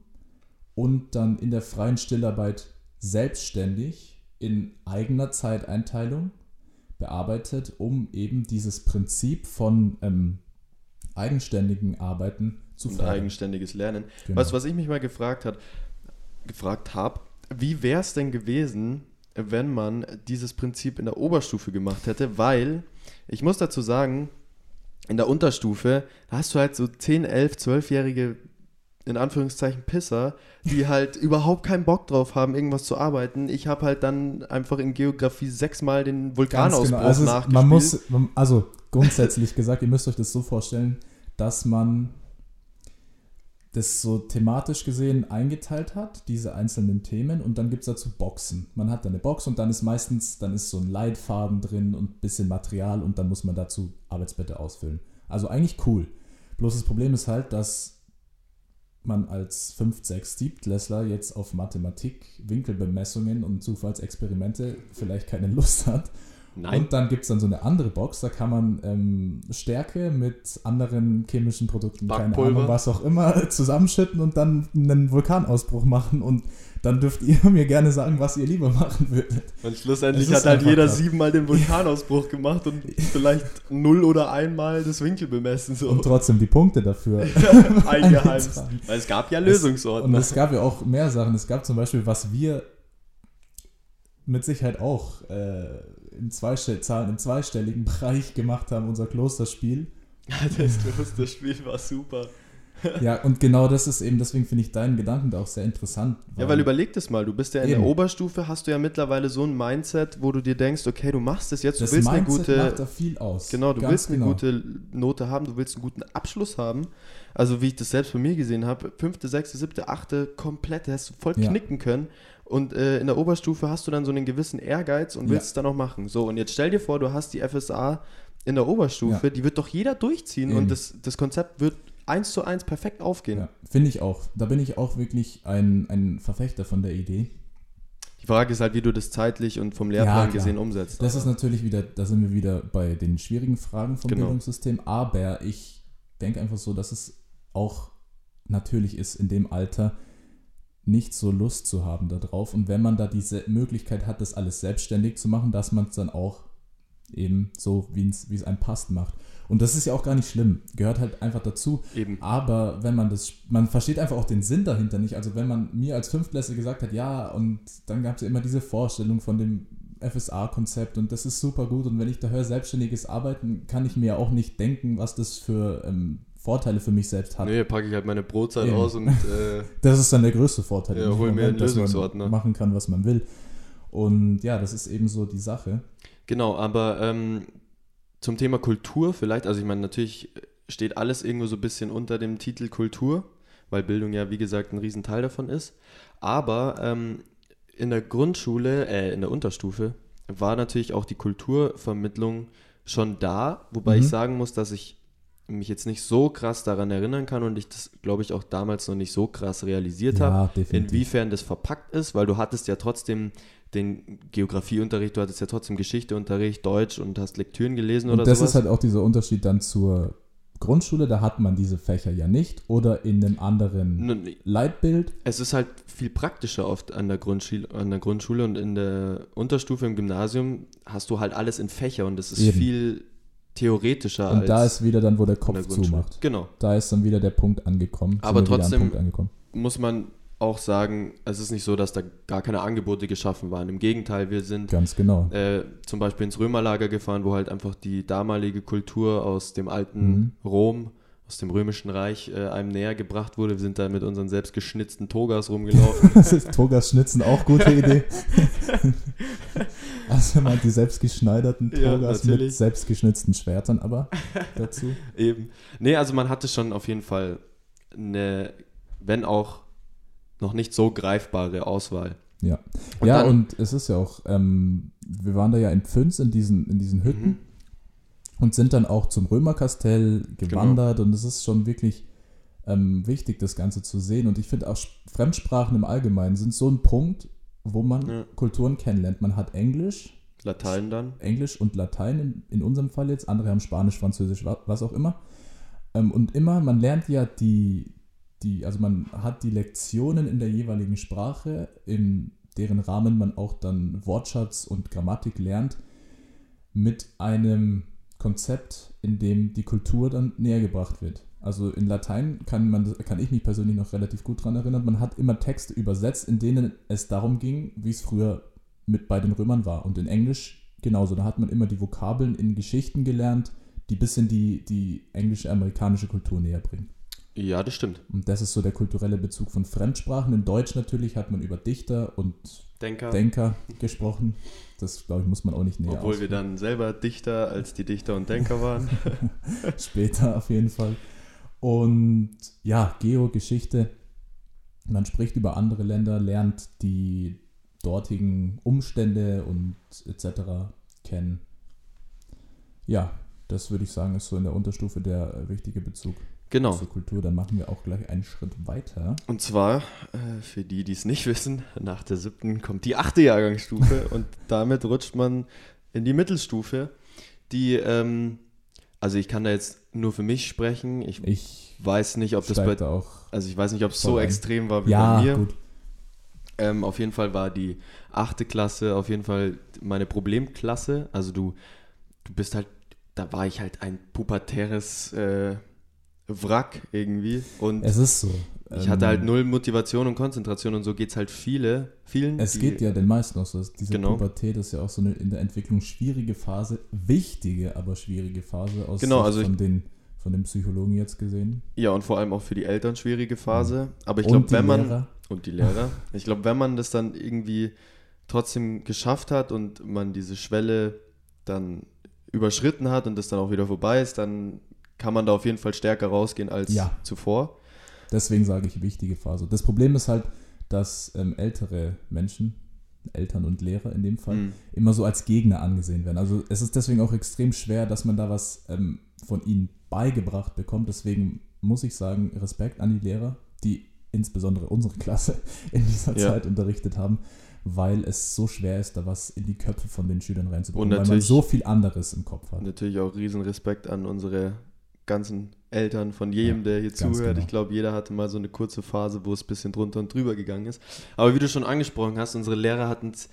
und dann in der freien Stillarbeit selbstständig in eigener Zeiteinteilung bearbeitet, um eben dieses Prinzip von ähm, eigenständigen Arbeiten zu fördern. eigenständiges Lernen. Genau. Weißt was ich mich mal gefragt hat, gefragt habe, wie wäre es denn gewesen, wenn man dieses Prinzip in der Oberstufe gemacht hätte, weil ich muss dazu sagen, in der Unterstufe, hast du halt so 10, 11, 12-jährige, in Anführungszeichen, Pisser, die [laughs] halt überhaupt keinen Bock drauf haben, irgendwas zu arbeiten. Ich habe halt dann einfach in Geografie sechsmal den Vulkanausbruch genau. also nachgespielt. Man muss, also grundsätzlich gesagt, ihr müsst euch das so vorstellen, dass man das so thematisch gesehen eingeteilt hat, diese einzelnen Themen, und dann gibt es dazu Boxen. Man hat da eine Box und dann ist meistens, dann ist so ein Leitfaden drin und ein bisschen Material und dann muss man dazu Arbeitsblätter ausfüllen. Also eigentlich cool. Bloß das Problem ist halt, dass man als 5, 6, 7 Klässler jetzt auf Mathematik, Winkelbemessungen und Zufallsexperimente vielleicht keine Lust hat Nein. Und dann gibt es dann so eine andere Box, da kann man ähm, Stärke mit anderen chemischen Produkten, keine Ahnung, was auch immer, [laughs] zusammenschütten und dann einen Vulkanausbruch machen. Und dann dürft ihr [laughs] mir gerne sagen, was ihr lieber machen würdet. Und schlussendlich hat halt jeder krass. siebenmal den [laughs] Vulkanausbruch gemacht und vielleicht null oder einmal das Winkel bemessen. So. Und trotzdem die Punkte dafür eingeheimst. Weil es gab ja Lösungsordner. und es gab ja auch mehr Sachen. Es gab zum Beispiel, was wir mit Sicherheit auch äh, im, Zahlen im zweistelligen [laughs] Bereich gemacht haben, unser Klosterspiel. das Klosterspiel war super. ja, und genau das ist eben, deswegen finde ich deinen Gedanken da auch sehr interessant. Weil ja, weil überleg das mal, du bist ja in eben. der Oberstufe, hast du ja mittlerweile so ein Mindset, wo du dir denkst, okay, du machst das jetzt, du das willst Mindset eine gute. macht da viel aus. Genau, du Ganz willst eine genau. gute Note haben, du willst einen guten Abschluss haben. Also wie ich das selbst bei mir gesehen habe, fünfte, sechste, siebte, achte, komplett, hast du voll ja. knicken können. Und äh, in der Oberstufe hast du dann so einen gewissen Ehrgeiz und willst ja. es dann auch machen. So, und jetzt stell dir vor, du hast die FSA in der Oberstufe, ja. die wird doch jeder durchziehen Eben. und das, das Konzept wird eins zu eins perfekt aufgehen. Ja, Finde ich auch. Da bin ich auch wirklich ein, ein Verfechter von der Idee. Die Frage ist halt, wie du das zeitlich und vom Lehrplan klar. gesehen umsetzt. Das ist natürlich wieder, da sind wir wieder bei den schwierigen Fragen vom Genau. Bildungssystem, aber ich denke einfach so, dass es auch natürlich ist, in dem Alter nicht so Lust zu haben darauf. Und wenn man da diese Möglichkeit hat, das alles selbstständig zu machen, dass man es dann auch eben so, wie es einem passt, macht. Und das ist ja auch gar nicht schlimm, gehört halt einfach dazu. Eben. Aber wenn man das, man versteht einfach auch den Sinn dahinter nicht. Also wenn man mir als Fünftklässler gesagt hat, ja, und dann gab es ja immer diese Vorstellung von dem FSA-Konzept und das ist super gut und wenn ich da höre, selbstständiges Arbeiten, kann ich mir ja auch nicht denken, was das für ähm, Vorteile für mich selbst hat. Nee, packe ich halt meine Brotzeit Eben. aus und [laughs] äh, Das ist dann der größte Vorteil. Ja, hol mir einen dass man Lösungsordner. machen kann, was man will. Und ja, das ist eben so die Sache. Genau, aber ähm, zum Thema Kultur vielleicht, also ich meine, natürlich steht alles irgendwo so ein bisschen unter dem Titel Kultur, weil Bildung ja, wie gesagt, ein Riesenteil davon ist. Aber ähm, in der Grundschule, äh, in der Unterstufe, war natürlich auch die Kulturvermittlung schon da, wobei Mhm. ich sagen muss, dass ich mich jetzt nicht so krass daran erinnern kann und ich das, glaube ich, auch damals noch nicht so krass realisiert habe Ja, definitiv. inwiefern das verpackt ist, weil du hattest ja trotzdem den Geografieunterricht, du hattest ja trotzdem Geschichteunterricht, Deutsch und hast Lektüren gelesen Und oder das sowas. ist halt auch dieser Unterschied dann zur Grundschule, da hat man diese Fächer ja nicht oder in einem anderen Leitbild. es ist halt viel praktischer oft an der, Grundschule, an der Grundschule und in der Unterstufe im Gymnasium hast du halt alles in Fächer und es ist Eben. viel theoretischer Und als da ist wieder dann, wo der Kopf zumacht. Genau. Da ist dann wieder der Punkt angekommen. Aber trotzdem- Punkt angekommen. Muss man auch sagen, es ist nicht so, dass da gar keine Angebote geschaffen waren. Im Gegenteil, wir sind Ganz genau. äh, zum Beispiel ins Römerlager gefahren, wo halt einfach die damalige Kultur aus dem alten Mhm. Rom, aus dem römischen Reich äh, einem näher gebracht wurde. Wir sind da mit unseren selbstgeschnitzten Togas rumgelaufen. [laughs] Das ist Togas Schnitzen auch gute Idee. [laughs] also man die selbstgeschneiderten Ja, Togas mit natürlich. selbstgeschnitzten Schwertern aber [laughs] dazu. Eben. Nee, also man hatte schon auf jeden Fall eine, wenn auch noch nicht so greifbare Auswahl. Ja, Und ja dann- und es ist ja auch, ähm, wir waren da ja in Pfünz in diesen, in diesen Hütten Mhm. und sind dann auch zum Römerkastell gewandert und es ist schon wirklich ähm, wichtig, das Ganze zu sehen. Und ich finde auch Fremdsprachen im Allgemeinen sind so ein Punkt, wo man Ja. Kulturen kennenlernt. Man hat Englisch, Latein dann. Englisch und Latein in, in unserem Fall jetzt, andere haben Spanisch, Französisch, wa- was auch immer. Ähm, und immer, man lernt ja die, die, also man hat die Lektionen in der jeweiligen Sprache, in deren Rahmen man auch dann Wortschatz und Grammatik lernt, mit einem Konzept, in dem die Kultur dann näher gebracht wird. Also in Latein kann, man, kann ich mich persönlich noch relativ gut daran erinnern, man hat immer Texte übersetzt, in denen es darum ging, wie es früher mit bei den Römern war. Und in Englisch genauso. Da hat man immer die Vokabeln in Geschichten gelernt, die bisschen die, die englische-amerikanische Kultur näher bringen. Ja, das stimmt. Und das ist so der kulturelle Bezug von Fremdsprachen. In Deutsch natürlich hat man über Dichter und Denker. Denker gesprochen. Das, glaube ich, muss man auch nicht näher Obwohl wir dann selber Dichter als die Dichter und Denker waren. [laughs] Später auf jeden Fall. Und ja, Geogeschichte. Man spricht über andere Länder, lernt die dortigen Umstände und etc. kennen. Ja, das würde ich sagen, ist so in der Unterstufe der wichtige Bezug genau. zur Kultur. Dann machen wir auch gleich einen Schritt weiter. Und zwar, äh, für die, die es nicht wissen, nach der siebten kommt die achte Jahrgangsstufe [laughs] und damit rutscht man in die Mittelstufe, die, ähm, also ich kann da jetzt nur für mich sprechen. Ich Ich weiß nicht, ob das bei, da auch. also ich weiß nicht, ob es so ein. extrem war wie Ja, bei mir. gut. Ähm, auf jeden Fall war die achte Klasse auf jeden Fall meine Problemklasse. Also du, du bist halt, da war ich halt ein pubertäres äh, Wrack irgendwie. Und Es ist so. Ich hatte halt Ähm, null Motivation und Konzentration und so geht es halt viele, vielen. Es geht ja den meisten auch so. Diese Genau. Pubertät ist ja auch so eine in der Entwicklung schwierige Phase, wichtige, aber schwierige Phase aus Genau, also von, den, von den Psychologen jetzt gesehen. Ja, und vor allem auch für die Eltern schwierige Phase. Aber ich glaube, wenn man. Lehrer. Und die Lehrer. [laughs] Ich glaube, wenn man das dann irgendwie trotzdem geschafft hat und man diese Schwelle dann überschritten hat und das dann auch wieder vorbei ist, dann kann man da auf jeden Fall stärker rausgehen als Ja. zuvor. Deswegen sage ich wichtige Phase. Das Problem ist halt, dass ähm, ältere Menschen, Eltern und Lehrer in dem Fall, Mhm. immer so als Gegner angesehen werden. Also es ist deswegen auch extrem schwer, dass man da was ähm, von ihnen beigebracht bekommt. Deswegen muss ich sagen, Respekt an die Lehrer, die insbesondere unsere Klasse [laughs] in dieser Ja. Zeit unterrichtet haben, weil es so schwer ist, da was in die Köpfe von den Schülern reinzubringen, weil man so viel anderes im Kopf hat. Natürlich auch riesen Respekt an unsere ganzen Eltern von jedem, Ja, der hier zuhört. genau. Ich glaube, jeder hatte mal so eine kurze Phase, wo es ein bisschen drunter und drüber gegangen ist. Aber wie du schon angesprochen hast, unsere Lehrer hatten es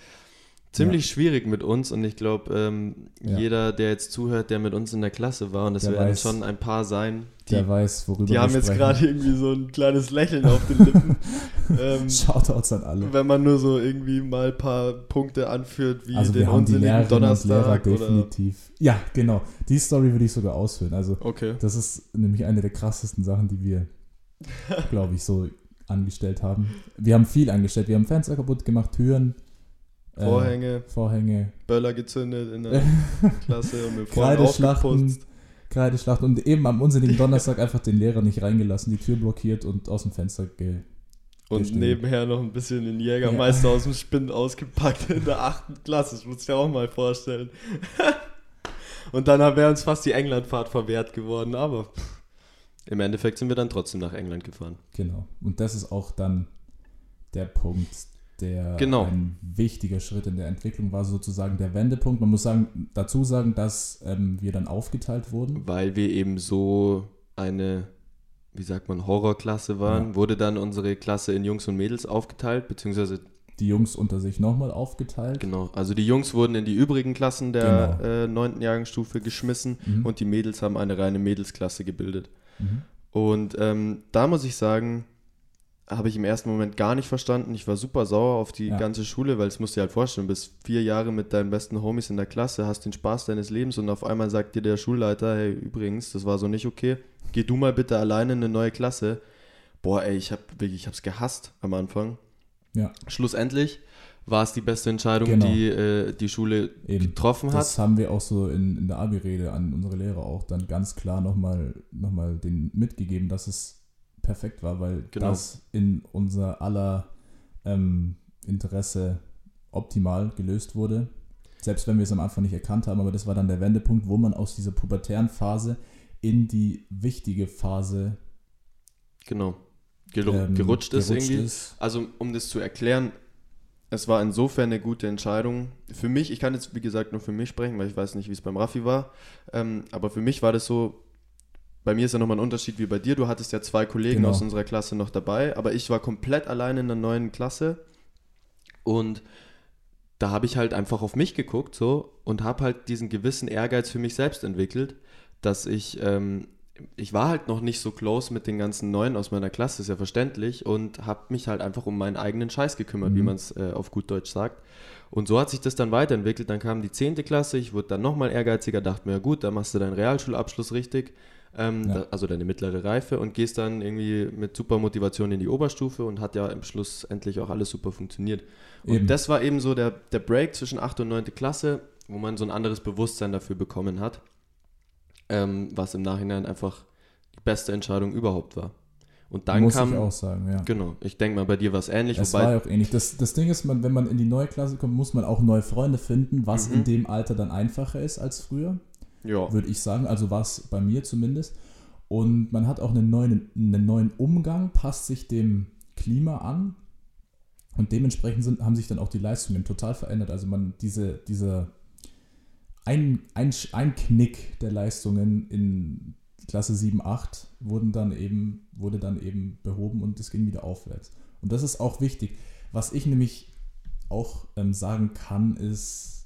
ziemlich schwierig mit uns und ich glaube, ähm, Ja. jeder, der jetzt zuhört, der mit uns in der Klasse war, und das Der werden weiß- schon ein paar sein, die, Der weiß, worüber die haben jetzt gerade irgendwie so ein kleines Lächeln auf den Lippen. [laughs] ähm, Shoutouts an alle. wenn man nur so irgendwie mal ein paar Punkte anführt, wie Also den wir haben die unsinnigen Lehrer Donnerstag oder... definitiv. Ja, genau. Die Story würde ich sogar ausführen. Also Okay. das ist nämlich eine der krassesten Sachen, die wir, glaube ich, so angestellt haben. Wir haben viel angestellt. Wir haben Fenster kaputt gemacht, Türen, äh, Vorhänge, Vorhänge, Böller gezündet in der [laughs] Klasse und mit Kreideschlachten, aufgeputzt. Kreideschlachten und eben am unsinnigen Donnerstag einfach den Lehrer nicht reingelassen, die Tür blockiert und aus dem Fenster ge Und Bestimmt. nebenher noch ein bisschen den Jägermeister aus dem Spind ausgepackt in der achten Klasse. Das muss ich dir auch mal vorstellen. [laughs] und dann wäre uns fast die Englandfahrt verwehrt geworden, aber im Endeffekt sind wir dann trotzdem nach England gefahren. Genau. Und das ist auch dann der Punkt, der Genau. ein wichtiger Schritt in der Entwicklung war, sozusagen der Wendepunkt. Man muss sagen, dazu sagen, dass ähm, wir dann aufgeteilt wurden. Weil wir eben so eine, wie sagt man, Horrorklasse waren, Ja. wurde dann unsere Klasse in Jungs und Mädels aufgeteilt, beziehungsweise Die Jungs unter sich nochmal aufgeteilt. Genau, also die Jungs wurden in die übrigen Klassen der äh, neunten Jahrgangsstufe geschmissen Mhm. und die Mädels haben eine reine Mädelsklasse gebildet. Mhm. Und ähm, da muss ich sagen, habe ich im ersten Moment gar nicht verstanden. Ich war super sauer auf die Ja. ganze Schule, weil es musst dir halt vorstellen, du bist vier Jahre mit deinen besten Homies in der Klasse, hast den Spaß deines Lebens und auf einmal sagt dir der Schulleiter, hey, übrigens, das war so nicht okay, geh du mal bitte alleine in eine neue Klasse. Boah, ey, ich habe wirklich, ich habe es gehasst am Anfang. Ja, Schlussendlich war es die beste Entscheidung, Genau. die äh, die Schule eben. getroffen hat. Das haben wir auch so in, in der Abi-Rede an unsere Lehrer auch dann ganz klar nochmal noch mal den mitgegeben, dass es perfekt war, weil Genau. das in unser aller ähm, Interesse optimal gelöst wurde. Selbst wenn wir es am Anfang nicht erkannt haben, aber das war dann der Wendepunkt, wo man aus dieser pubertären Phase in die wichtige Phase Genau. Geru ähm, gerutscht ist gerutscht irgendwie. ist. Also, um das zu erklären, es war insofern eine gute Entscheidung. Für mich, ich kann jetzt wie gesagt nur für mich sprechen, weil ich weiß nicht, wie es beim Raffi war. Ähm, aber für mich war das so, bei mir ist ja nochmal ein Unterschied wie bei dir. Du hattest ja zwei Kollegen Genau. aus unserer Klasse noch dabei, aber ich war komplett allein in der neuen Klasse. Und da habe ich halt einfach auf mich geguckt so und habe halt diesen gewissen Ehrgeiz für mich selbst entwickelt, dass ich, ähm, ich war halt noch nicht so close mit den ganzen Neuen aus meiner Klasse, ist ja verständlich, und habe mich halt einfach um meinen eigenen Scheiß gekümmert, wie Mhm. man es äh, auf gut Deutsch sagt. Und so hat sich das dann weiterentwickelt. Dann kam die 10. Klasse, ich wurde dann nochmal ehrgeiziger, dachte mir, ja gut, dann machst du deinen Realschulabschluss richtig, ähm, Ja. da, also deine mittlere Reife und gehst dann irgendwie mit super Motivation in die Oberstufe und hat ja im Schluss endlich auch alles super funktioniert. Und Eben. das war eben so der, der Break zwischen 8. und 9. Klasse, wo man so ein anderes Bewusstsein dafür bekommen hat, ähm, was im Nachhinein einfach die beste Entscheidung überhaupt war. Und dann muss kam, ich auch sagen, ja. genau, ich denke mal, bei dir war es ähnlich, Es war ja auch ähnlich. Das, das Ding ist, man, wenn man in die neue Klasse kommt, muss man auch neue Freunde finden, was Mhm. in dem Alter dann einfacher ist als früher, würde ich sagen. Also war es bei mir zumindest. Und man hat auch einen neuen, einen neuen Umgang, passt sich dem Klima an. Und dementsprechend sind, haben sich dann auch die Leistungen total verändert. Also man diese, dieser ein, ein, ein Knick der Leistungen in Klasse 7, 8 wurden dann eben, wurde dann eben behoben und es ging wieder aufwärts. Und das ist auch wichtig. Was ich nämlich auch ähm, sagen kann, ist,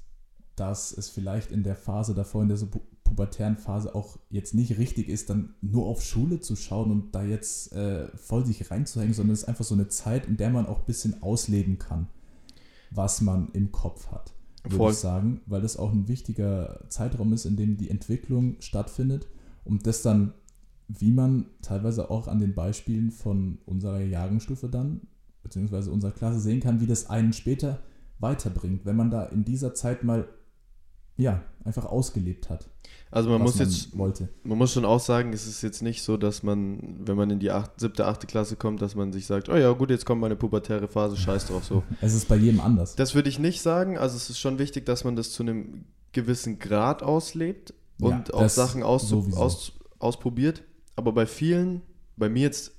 dass es vielleicht in der Phase davor, in der so pu pubertären Phase auch jetzt nicht richtig ist, dann nur auf Schule zu schauen und da jetzt äh, voll sich reinzuhängen, sondern es ist einfach so eine Zeit, in der man auch ein bisschen ausleben kann, was man im Kopf hat, würde Voll. ich sagen, weil das auch ein wichtiger Zeitraum ist, in dem die Entwicklung stattfindet und das dann, wie man teilweise auch an den Beispielen von unserer Jahrgangsstufe dann, beziehungsweise unserer Klasse sehen kann, wie das einen später weiterbringt, wenn man da in dieser Zeit mal ja, einfach ausgelebt hat. also man muss jetzt, wollte. man muss schon auch sagen, es ist jetzt nicht so, dass man, wenn man in die acht, siebte, achte Klasse kommt, dass man sich sagt, oh ja gut, jetzt kommt meine pubertäre Phase, scheiß drauf so. [laughs] Es ist bei jedem anders. Das würde ich nicht sagen. Also es ist schon wichtig, dass man das zu einem gewissen Grad auslebt und Ja, auch Sachen aus, aus, ausprobiert. Aber bei vielen, bei mir jetzt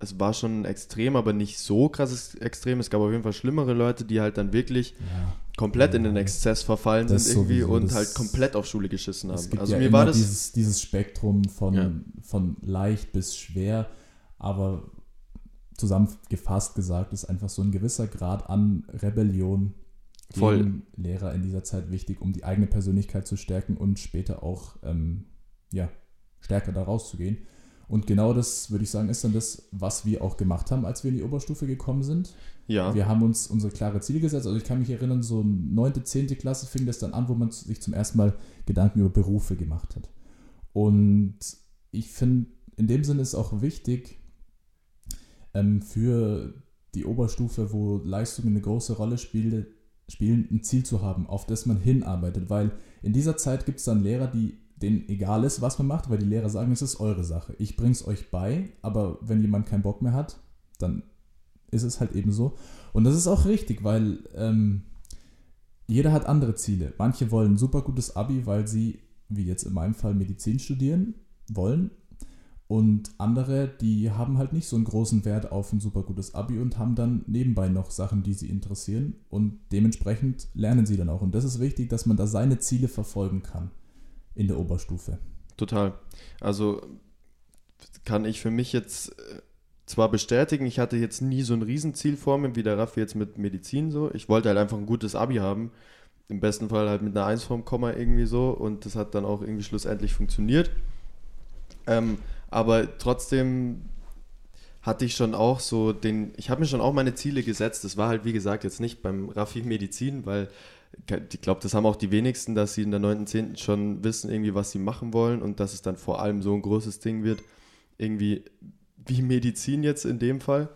es war schon extrem, aber nicht so krasses Extrem. Es gab auf jeden Fall schlimmere Leute, die halt dann wirklich Ja. komplett Ja, in den Exzess verfallen das sind irgendwie und halt komplett auf Schule geschissen Es haben. Also ja mir war das dieses, dieses Spektrum von, von leicht bis schwer, aber zusammengefasst gesagt ist einfach so ein gewisser Grad an Rebellion Voll. Lehrer in dieser Zeit wichtig, um die eigene Persönlichkeit zu stärken und später auch ähm, ja, stärker da rauszugehen. Und genau das, würde ich sagen, ist dann das, was wir auch gemacht haben, als wir in die Oberstufe gekommen sind. ja, Wir haben uns unsere klare Ziele gesetzt. Also ich kann mich erinnern, so 9., 10. Klasse fing das dann an, wo man sich zum ersten Mal Gedanken über Berufe gemacht hat. Und ich finde, in dem Sinne ist auch wichtig, ähm, für die Oberstufe, wo Leistungen eine große Rolle spiele, spielen, ein Ziel zu haben, auf das man hinarbeitet. Weil in dieser Zeit gibt es dann Lehrer, die denen egal ist, was man macht, weil die Lehrer sagen, es ist eure Sache. Ich bring's euch bei, aber wenn jemand keinen Bock mehr hat, dann ist es halt eben so. Und das ist auch richtig, weil ähm, jeder hat andere Ziele. Manche wollen ein super gutes Abi, weil sie, wie jetzt in meinem Fall, Medizin studieren wollen. Und andere, die haben halt nicht so einen großen Wert auf ein super gutes Abi und haben dann nebenbei noch Sachen, die sie interessieren. Und dementsprechend lernen sie dann auch. Und das ist wichtig, dass man da seine Ziele verfolgen kann in der Oberstufe. total. Also kann ich für mich jetzt äh, zwar bestätigen, ich hatte jetzt nie so ein Riesenziel vor mir, wie der Raffi jetzt mit Medizin so. Ich wollte halt einfach ein gutes Abi haben. Im besten Fall halt mit einer 1 vorm Komma irgendwie so. Und das hat dann auch irgendwie schlussendlich funktioniert. Ähm, aber trotzdem hatte ich schon auch so den, ich habe mir schon auch meine Ziele gesetzt. Das war halt, wie gesagt, jetzt nicht beim Raffi Medizin, weil ich glaube, das haben auch die wenigsten, dass sie in der 9.10. schon wissen, irgendwie, was sie machen wollen und dass es dann vor allem so ein großes Ding wird, irgendwie wie Medizin jetzt in dem Fall.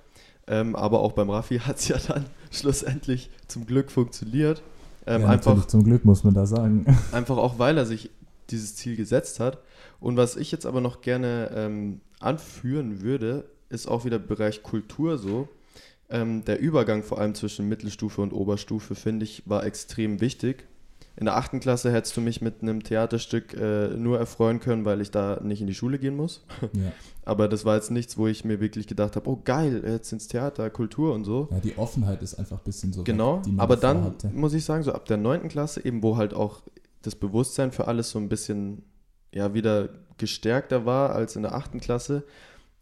Ähm, aber auch beim Raffi [laughs] hat es ja dann schlussendlich zum Glück funktioniert. Ähm, ja, einfach, zum Glück muss man da sagen. [laughs] Einfach auch, weil er sich dieses Ziel gesetzt hat. Und was ich jetzt aber noch gerne ähm, anführen würde, ist auch wieder Bereich Kultur so. Ähm, der Übergang vor allem zwischen Mittelstufe und Oberstufe, finde ich, war extrem wichtig. In der achten Klasse hättest du mich mit einem Theaterstück äh, nur erfreuen können, weil ich da nicht in die Schule gehen muss. [laughs] ja. Aber das war jetzt nichts, wo ich mir wirklich gedacht habe, oh geil, jetzt ins Theater, Kultur und so. ja, die Offenheit ist einfach ein bisschen so. weg, Genau, man aber dann hatte. muss ich sagen, so ab der 9. Klasse, eben wo halt auch das Bewusstsein für alles so ein bisschen ja wieder gestärkter war als in der 8. Klasse,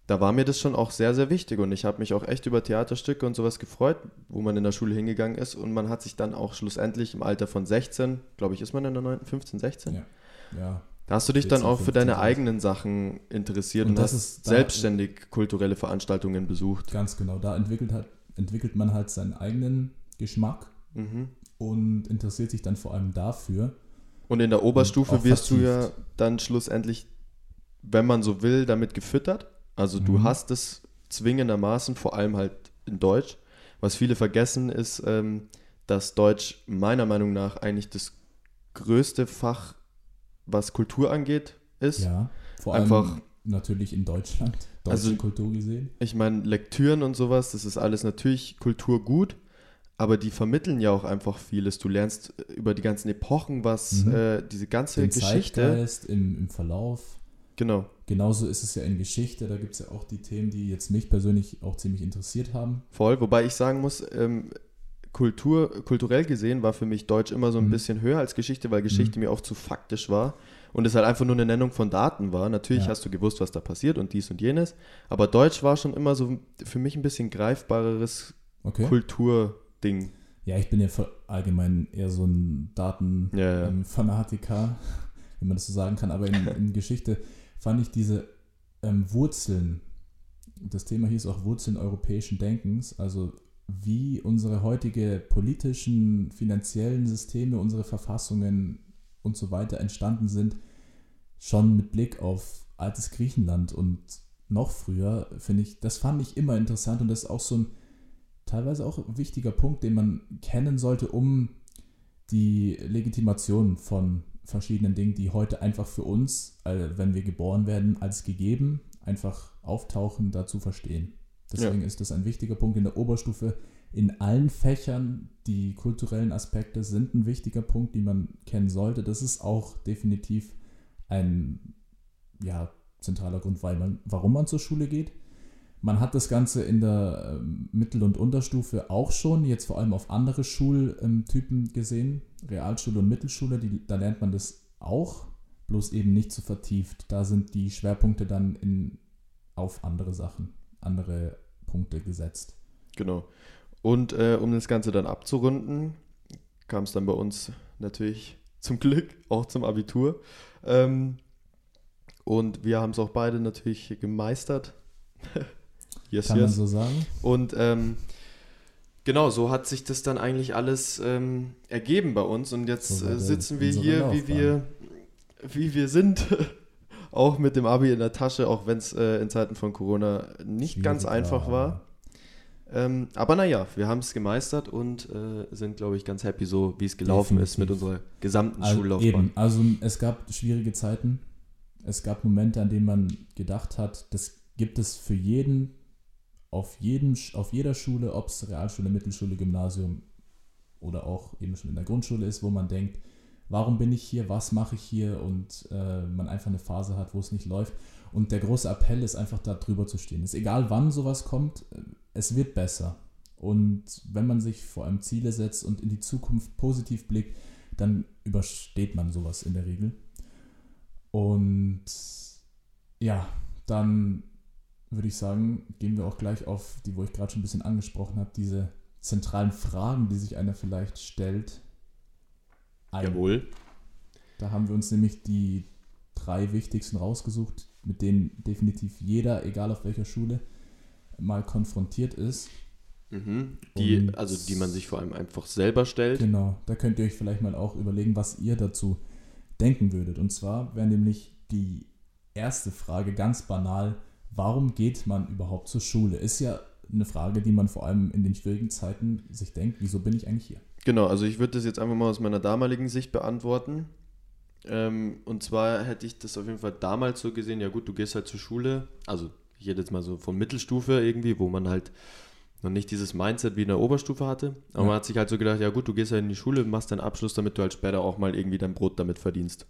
da war mir das schon auch sehr, sehr wichtig und ich habe mich auch echt über Theaterstücke und sowas gefreut, wo man in der Schule hingegangen ist und man hat sich dann auch schlussendlich im Alter von 16, glaube ich, ist man in der 9., 15, 16? Ja. Ja, Da hast du dich dann 14, auch für 15, deine eigenen Sachen interessiert Und und, das hast ist da- selbstständig kulturelle Veranstaltungen besucht. ganz genau. Da entwickelt, hat, entwickelt man halt seinen eigenen Geschmack Mhm. und interessiert sich dann vor allem dafür. Und in der Oberstufe wirst du ja vertieft. dann schlussendlich, wenn man so will, damit gefüttert. Also du Mhm. hast es zwingendermaßen, vor allem halt in Deutsch. Was viele vergessen ist, ähm, dass Deutsch meiner Meinung nach eigentlich das größte Fach, was Kultur angeht, ist. Ja, vor Einfach- allem natürlich in Deutschland, deutsche Also- Kultur gesehen. Ich meine, Lektüren und sowas, das ist alles natürlich Kultur gut, aber die vermitteln ja auch einfach vieles. Du lernst äh, über die ganzen Epochen was, Mhm. äh, diese ganze Den Geschichte. Zeitgeist im, im Verlauf. Genau. Genauso ist es ja in Geschichte. Da gibt es ja auch die Themen, die jetzt mich persönlich auch ziemlich interessiert haben. Voll, wobei ich sagen muss, ähm, Kultur, kulturell gesehen war für mich Deutsch immer so ein Mhm. bisschen höher als Geschichte, weil Geschichte mir auch zu faktisch war und es halt einfach nur eine Nennung von Daten war. Natürlich Ja. hast du gewusst, was da passiert und dies und jenes, aber Deutsch war schon immer so für mich ein bisschen greifbareres Okay. Kulturding. Ja, ich bin ja allgemein eher so ein Ja, ja. Datenfanatiker, [laughs] wenn man das so sagen kann. Aber in, in Geschichte fand ich diese ähm, Wurzeln, das Thema hieß auch Wurzeln europäischen Denkens, also wie unsere heutige politischen, finanziellen Systeme, unsere Verfassungen und so weiter entstanden sind, schon mit Blick auf altes Griechenland und noch früher, finde ich, das fand ich immer interessant und das ist auch so ein teilweise auch ein wichtiger Punkt, den man kennen sollte, um die Legitimation von verschiedenen Dingen, die heute einfach für uns, äh, wenn wir geboren werden, als gegeben einfach auftauchen, da zu verstehen. Deswegen ist das ein wichtiger Punkt in der Oberstufe. In allen Fächern, die kulturellen Aspekte sind ein wichtiger Punkt, die man kennen sollte. Das ist auch definitiv ein ja, zentraler Grund, weil man, warum man zur Schule geht. Man hat das Ganze in der ähm, Mittel- und Unterstufe auch schon, jetzt vor allem auf andere Schultypen gesehen, Realschule und Mittelschule, die, da lernt man das auch, bloß eben nicht so vertieft. Da sind die Schwerpunkte dann in, auf andere Sachen, andere Punkte gesetzt. Genau. Und äh, um das Ganze dann abzurunden, kam es dann bei uns natürlich zum Glück auch zum Abitur. Ähm, und wir haben es auch beide natürlich gemeistert. [laughs] yes, Kann yes. man so sagen. Und ähm, genau, so hat sich das dann eigentlich alles ähm, ergeben bei uns. Und jetzt so äh, sitzen wir hier, wie wir, wie wir sind. [laughs] auch mit dem Abi in der Tasche, auch wenn es äh, in Zeiten von Corona nicht Schwierig ganz einfach war. war. Ähm, aber naja, wir haben es gemeistert und äh, sind, glaube ich, ganz happy, so wie es gelaufen Definitiv. ist mit unserer gesamten also Schullaufbahn. Eben. Also es gab schwierige Zeiten. Es gab Momente, an denen man gedacht hat, das gibt es für jeden, auf, jeden, auf jeder Schule, ob es Realschule, Mittelschule, Gymnasium oder auch eben schon in der Grundschule ist, wo man denkt, warum bin ich hier, was mache ich hier und äh, man einfach eine Phase hat, wo es nicht läuft. Und der große Appell ist einfach da drüber zu stehen. Es ist egal, wann sowas kommt, es wird besser. Und wenn man sich vor allem Ziele setzt und in die Zukunft positiv blickt, dann übersteht man sowas in der Regel. Und ja, dann würde ich sagen, gehen wir auch gleich auf die, wo ich gerade schon ein bisschen angesprochen habe, diese zentralen Fragen, die sich einer vielleicht stellt. Ein. Jawohl. Da haben wir uns nämlich die drei wichtigsten rausgesucht, mit denen definitiv jeder, egal auf welcher Schule, mal konfrontiert ist. Mhm. Die, also die man sich vor allem einfach selber stellt. Genau, da könnt ihr euch vielleicht mal auch überlegen, was ihr dazu denken würdet. Und zwar wäre nämlich die erste Frage ganz banal, warum geht man überhaupt zur Schule? Ist ja eine Frage, die man vor allem in den schwierigen Zeiten sich denkt, wieso bin ich eigentlich hier? Genau, also ich würde das jetzt einfach mal aus meiner damaligen Sicht beantworten. Ähm, und zwar hätte ich das auf jeden Fall damals so gesehen, ja gut, du gehst halt zur Schule, also ich hätte jetzt mal so von Mittelstufe irgendwie, wo man halt noch nicht dieses Mindset wie in der Oberstufe hatte. Aber ja. man hat sich halt so gedacht, ja gut, du gehst ja in die Schule, machst deinen Abschluss, damit du halt später auch mal irgendwie dein Brot damit verdienst.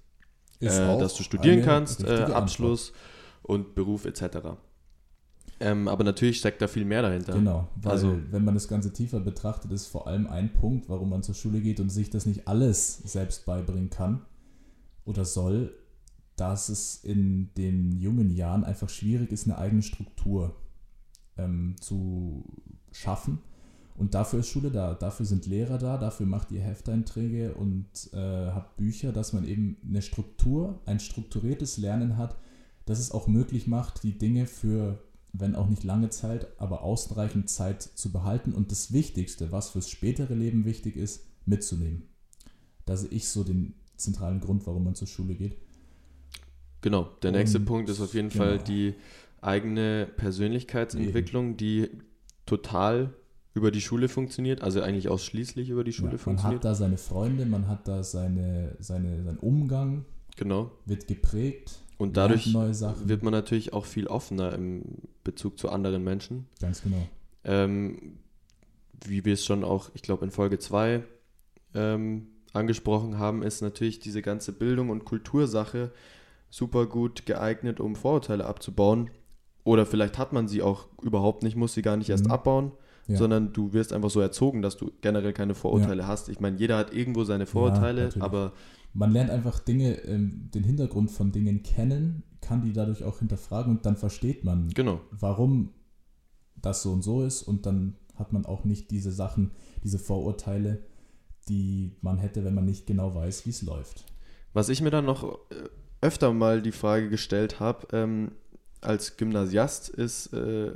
Äh, dass du studieren kannst, äh, Abschluss Antwort. Und Beruf etc. Ähm, aber natürlich steckt da viel mehr dahinter. Genau, weil also, wenn man das Ganze tiefer betrachtet, ist vor allem ein Punkt, warum man zur Schule geht und sich das nicht alles selbst beibringen kann oder soll, dass es in den jungen Jahren einfach schwierig ist, eine eigene Struktur ähm, zu schaffen. Und dafür ist Schule da, dafür sind Lehrer da, dafür macht ihr Hefteinträge und äh, habt Bücher, dass man eben eine Struktur, ein strukturiertes Lernen hat, das es auch möglich macht, die Dinge für, wenn auch nicht lange Zeit, aber ausreichend Zeit zu behalten und das Wichtigste, was fürs spätere Leben wichtig ist, mitzunehmen. Da sehe ich so den zentralen Grund, warum man zur Schule geht. Genau, der nächste Und, Punkt ist auf jeden genau. Fall die eigene Persönlichkeitsentwicklung, Eben. die total über die Schule funktioniert, also eigentlich ausschließlich über die Schule ja, funktioniert. Man hat da seine Freunde, man hat da seine, seine, seinen Umgang. Genau. Wird geprägt. Und dadurch wird man natürlich auch viel offener im Bezug zu anderen Menschen. Ganz genau. Ähm, wie wir es schon auch, ich glaube, in Folge 2 ähm, angesprochen haben, ist natürlich diese ganze Bildung und Kultursache super gut geeignet, um Vorurteile abzubauen. Oder vielleicht hat man sie auch überhaupt nicht, muss sie gar nicht erst mhm. abbauen, ja. sondern du wirst einfach so erzogen, dass du generell keine Vorurteile ja. hast. Ich meine, jeder hat irgendwo seine Vorurteile, ja, aber. Man lernt einfach Dinge, ähm, den Hintergrund von Dingen kennen, kann die dadurch auch hinterfragen und dann versteht man, genau. warum das so und so ist und dann hat man auch nicht diese Sachen, diese Vorurteile, die man hätte, wenn man nicht genau weiß, wie es läuft. Was ich mir dann noch äh, öfter mal die Frage gestellt habe, ähm, als Gymnasiast ist, äh,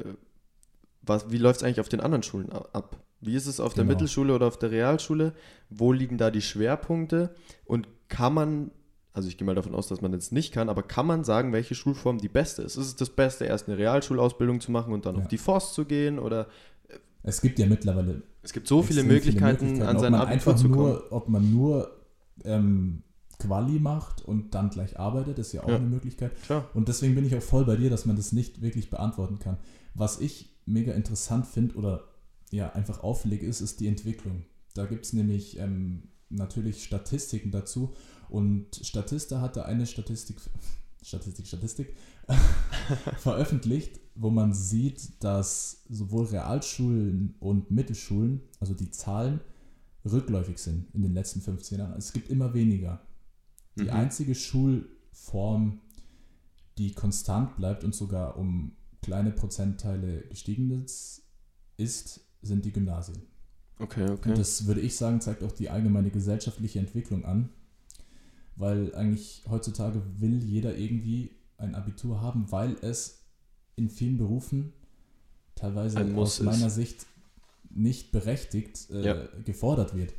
was, wie läuft es eigentlich auf den anderen Schulen ab? Wie ist es auf genau. der Mittelschule oder auf der Realschule? Wo liegen da die Schwerpunkte? Und kann man, also ich gehe mal davon aus, dass man das nicht kann, aber kann man sagen, welche Schulform die beste ist? Ist es das Beste, erst eine Realschulausbildung zu machen und dann ja. auf die Forst zu gehen? Oder es gibt ja mittlerweile. Es gibt so viele Möglichkeiten, viele Möglichkeiten, an sein Abitur zu kommen. Nur, ob man nur ähm, Quali macht und dann gleich arbeitet, ist ja auch ja. eine Möglichkeit. Klar. Und deswegen bin ich auch voll bei dir, dass man das nicht wirklich beantworten kann. Was ich mega interessant finde oder ja einfach auffällig ist, ist die Entwicklung. Da gibt es nämlich ähm, natürlich Statistiken dazu und Statista hatte eine Statistik, [laughs] Statistik, Statistik [laughs] veröffentlicht, wo man sieht, dass sowohl Realschulen und Mittelschulen, also die Zahlen, rückläufig sind in den letzten 15 Jahren. Es gibt immer weniger. Die Mhm. einzige Schulform, die konstant bleibt und sogar um kleine Prozentteile gestiegen ist, ist sind die Gymnasien. Okay, okay. Und das würde ich sagen, zeigt auch die allgemeine gesellschaftliche Entwicklung an, weil eigentlich heutzutage will jeder irgendwie ein Abitur haben, weil es in vielen Berufen teilweise aus ist. meiner Sicht nicht berechtigt äh, Ja. gefordert wird.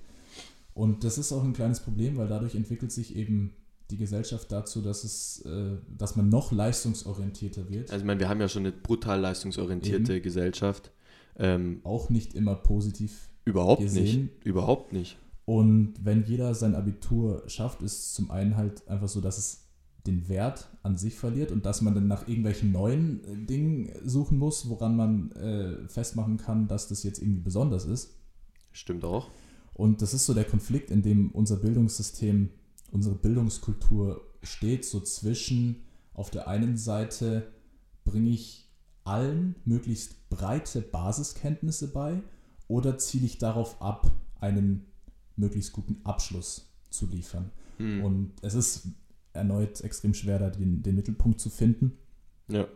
Und das ist auch ein kleines Problem, weil dadurch entwickelt sich eben die Gesellschaft dazu, dass es, äh, dass man noch leistungsorientierter wird. Also ich meine, wir haben ja schon eine brutal leistungsorientierte Gesellschaft. Ähm, auch nicht immer positiv überhaupt Gesehen. nicht. Überhaupt nicht. Und wenn jeder sein Abitur schafft, ist zum einen halt einfach so, dass es den Wert an sich verliert und dass man dann nach irgendwelchen neuen äh, Dingen suchen muss, woran man äh, festmachen kann, dass das jetzt irgendwie besonders ist. Stimmt auch. Und das ist so der Konflikt, in dem unser Bildungssystem, unsere Bildungskultur steht, so zwischen auf der einen Seite bringe ich allen möglichst breite Basiskenntnisse bei oder ziele ich darauf ab, einen möglichst guten Abschluss zu liefern. Hm. Und es ist erneut extrem schwer, da den, den Mittelpunkt zu finden. ja.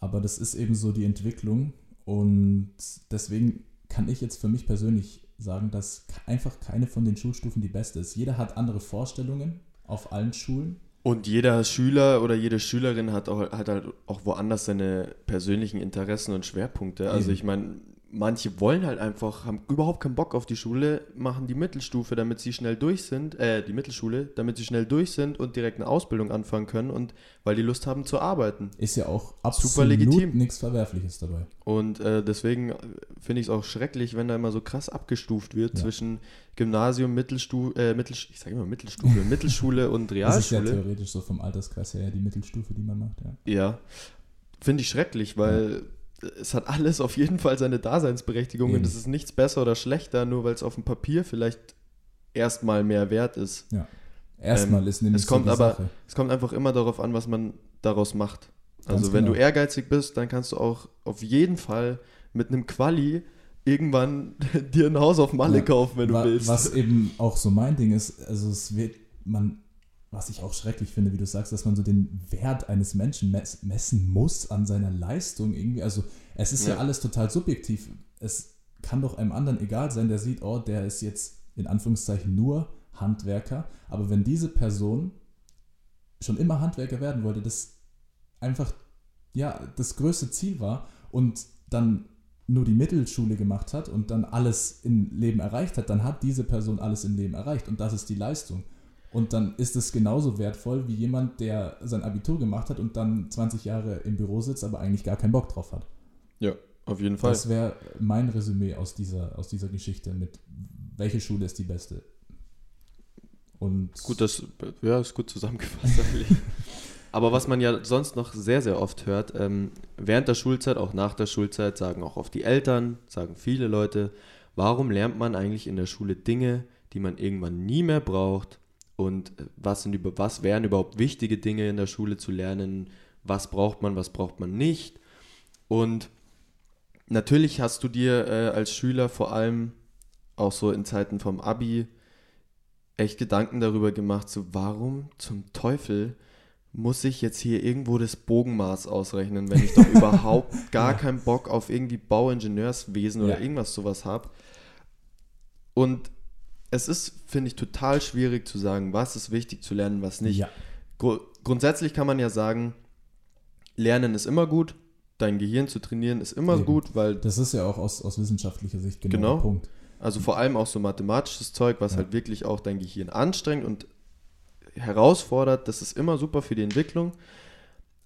Aber das ist eben so die Entwicklung. Und deswegen kann ich jetzt für mich persönlich sagen, dass einfach keine von den Schulstufen die beste ist. Jeder hat andere Vorstellungen auf allen Schulen. Und jeder Schüler oder jede Schülerin hat, auch, hat halt auch woanders seine persönlichen Interessen und Schwerpunkte. Also ich meine, manche wollen halt einfach, haben überhaupt keinen Bock auf die Schule, machen die Mittelstufe, damit sie schnell durch sind, äh, die Mittelschule, damit sie schnell durch sind und direkt eine Ausbildung anfangen können und weil die Lust haben zu arbeiten. Ist ja auch absolut Super legitim. nichts Verwerfliches dabei. Und äh, deswegen finde ich es auch schrecklich, wenn da immer so krass abgestuft wird Ja. zwischen Gymnasium, Mittelstufe, äh, Mittel, ich sage immer Mittelstufe, [laughs] Mittelschule und Das ist ja Realschule. theoretisch so vom Alterskreis her die Mittelstufe, die man macht. Ja. Ja, finde ich schrecklich, weil es hat alles auf jeden Fall seine Daseinsberechtigung Eben. und es ist nichts besser oder schlechter, nur weil es auf dem Papier vielleicht erstmal mehr wert ist. Erstmal ist nämlich Ähm, es kommt so aber- Sache. Es kommt einfach immer darauf an, was man daraus macht. Ganz Also wenn genau. du ehrgeizig bist, dann kannst du auch auf jeden Fall mit einem Quali irgendwann [laughs] dir ein Haus auf Malle Ja, kaufen, wenn du Wa- willst. Was eben auch so mein Ding ist, also es wird man, was ich auch schrecklich finde, wie du sagst, dass man so den Wert eines Menschen mess, messen muss an seiner Leistung irgendwie. Also es ist ja. Ja. alles total subjektiv. Es kann doch einem anderen egal sein, der sieht, oh, der ist jetzt in Anführungszeichen nur Handwerker. Aber wenn diese Person schon immer Handwerker werden wollte, das einfach ja das größte Ziel war und dann nur die Mittelschule gemacht hat und dann alles im Leben erreicht hat, dann hat diese Person alles im Leben erreicht und das ist die Leistung. Und dann ist es genauso wertvoll wie jemand, der sein Abitur gemacht hat und dann 20 Jahre im Büro sitzt, aber eigentlich gar keinen Bock drauf hat. ja, auf jeden Fall. Das wäre mein Resümee aus dieser, aus dieser Geschichte mit, welche Schule ist die beste. Und Gut, das ja, ist gut zusammengefasst [laughs] eigentlich. Aber was man ja sonst noch sehr, sehr oft hört, ähm, während der Schulzeit, auch nach der Schulzeit, sagen auch oft die Eltern, sagen viele Leute, warum lernt man eigentlich in der Schule Dinge, die man irgendwann nie mehr braucht? Und äh, was, sind, was wären überhaupt wichtige Dinge in der Schule zu lernen? Was braucht man, was braucht man nicht? Und natürlich hast du dir äh, als Schüler vor allem auch so in Zeiten vom Abi echt Gedanken darüber gemacht, so warum zum Teufel muss ich jetzt hier irgendwo das Bogenmaß ausrechnen, wenn ich doch [laughs] überhaupt gar keinen Bock auf irgendwie Bauingenieurswesen oder Ja. irgendwas sowas habe. Und es ist, finde ich, total schwierig zu sagen, was ist wichtig zu lernen, was nicht. ja, Gru grundsätzlich kann man ja sagen, Lernen ist immer gut, dein Gehirn zu trainieren ist immer Eben. gut, weil das ist ja auch aus, aus wissenschaftlicher Sicht genau, Genau. der Punkt. Also vor allem auch so mathematisches Zeug, was Ja. halt wirklich auch dein Gehirn anstrengt und herausfordert, das ist immer super für die Entwicklung.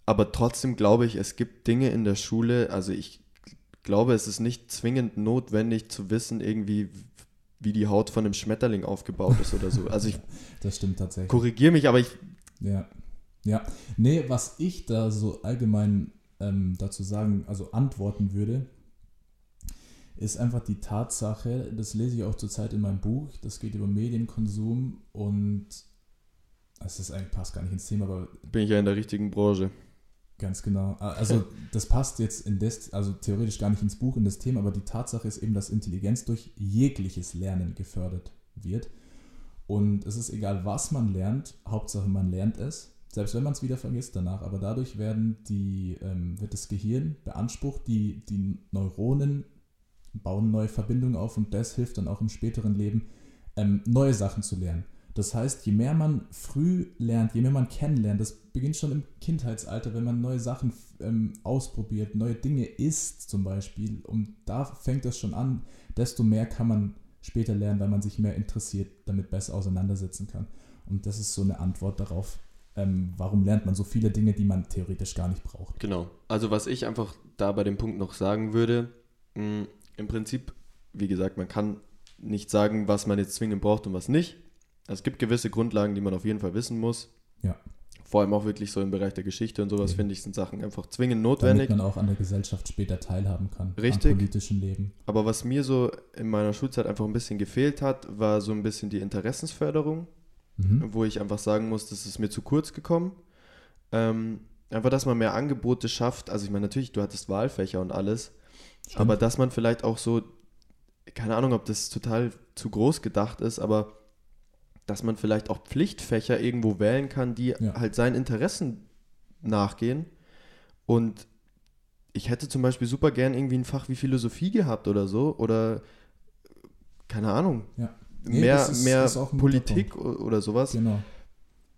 Aber trotzdem glaube ich, es gibt Dinge in der Schule, also ich glaube, es ist nicht zwingend notwendig zu wissen, irgendwie, wie die Haut von einem Schmetterling aufgebaut ist oder so. Also ich [laughs] Das stimmt tatsächlich. korrigiere mich, aber ich, Ja, ja. Nee, was ich da so allgemein ähm, dazu sagen, also antworten würde, ist einfach die Tatsache, das lese ich auch zurzeit in meinem Buch, das geht über Medienkonsum und es ist eigentlich passt gar nicht ins Thema, aber bin ich ja in der richtigen Branche. Ganz genau. Also das passt jetzt in das, also theoretisch gar nicht ins Buch, in das Thema, aber die Tatsache ist eben, dass Intelligenz durch jegliches Lernen gefördert wird. Und es ist egal, was man lernt, Hauptsache man lernt es, selbst wenn man es wieder vergisst danach. Aber dadurch werden die, ähm, wird das Gehirn beansprucht, die, die Neuronen bauen neue Verbindungen auf und das hilft dann auch im späteren Leben, ähm, neue Sachen zu lernen. Das heißt, je mehr man früh lernt, je mehr man kennenlernt, das beginnt schon im Kindheitsalter, wenn man neue Sachen ähm, ausprobiert, neue Dinge isst zum Beispiel, und da fängt das schon an, desto mehr kann man später lernen, weil man sich mehr interessiert, damit besser auseinandersetzen kann. Und das ist so eine Antwort darauf, ähm, warum lernt man so viele Dinge, die man theoretisch gar nicht braucht. Genau. Also was ich einfach da bei dem Punkt noch sagen würde, mh, im Prinzip, wie gesagt, man kann nicht sagen, was man jetzt zwingend braucht und was nicht. Es gibt gewisse Grundlagen, die man auf jeden Fall wissen muss. Ja. Vor allem auch wirklich so im Bereich der Geschichte und sowas, mhm. finde ich, sind Sachen einfach zwingend notwendig. Damit man auch an der Gesellschaft später teilhaben kann. Richtig. Am politischen Leben. Aber was mir so in meiner Schulzeit einfach ein bisschen gefehlt hat, war so ein bisschen die Interessensförderung, mhm. wo ich einfach sagen muss, das ist mir zu kurz gekommen. Ähm, einfach, dass man mehr Angebote schafft. Also ich meine, natürlich, du hattest Wahlfächer und alles, Stimmt. aber dass man vielleicht auch so, keine Ahnung, ob das total zu groß gedacht ist, aber dass man vielleicht auch Pflichtfächer irgendwo wählen kann, die ja. halt seinen Interessen nachgehen. Und ich hätte zum Beispiel super gern irgendwie ein Fach wie Philosophie gehabt oder so. Oder keine Ahnung. Ja. Nee, mehr ist, mehr Politik oder sowas. Genau.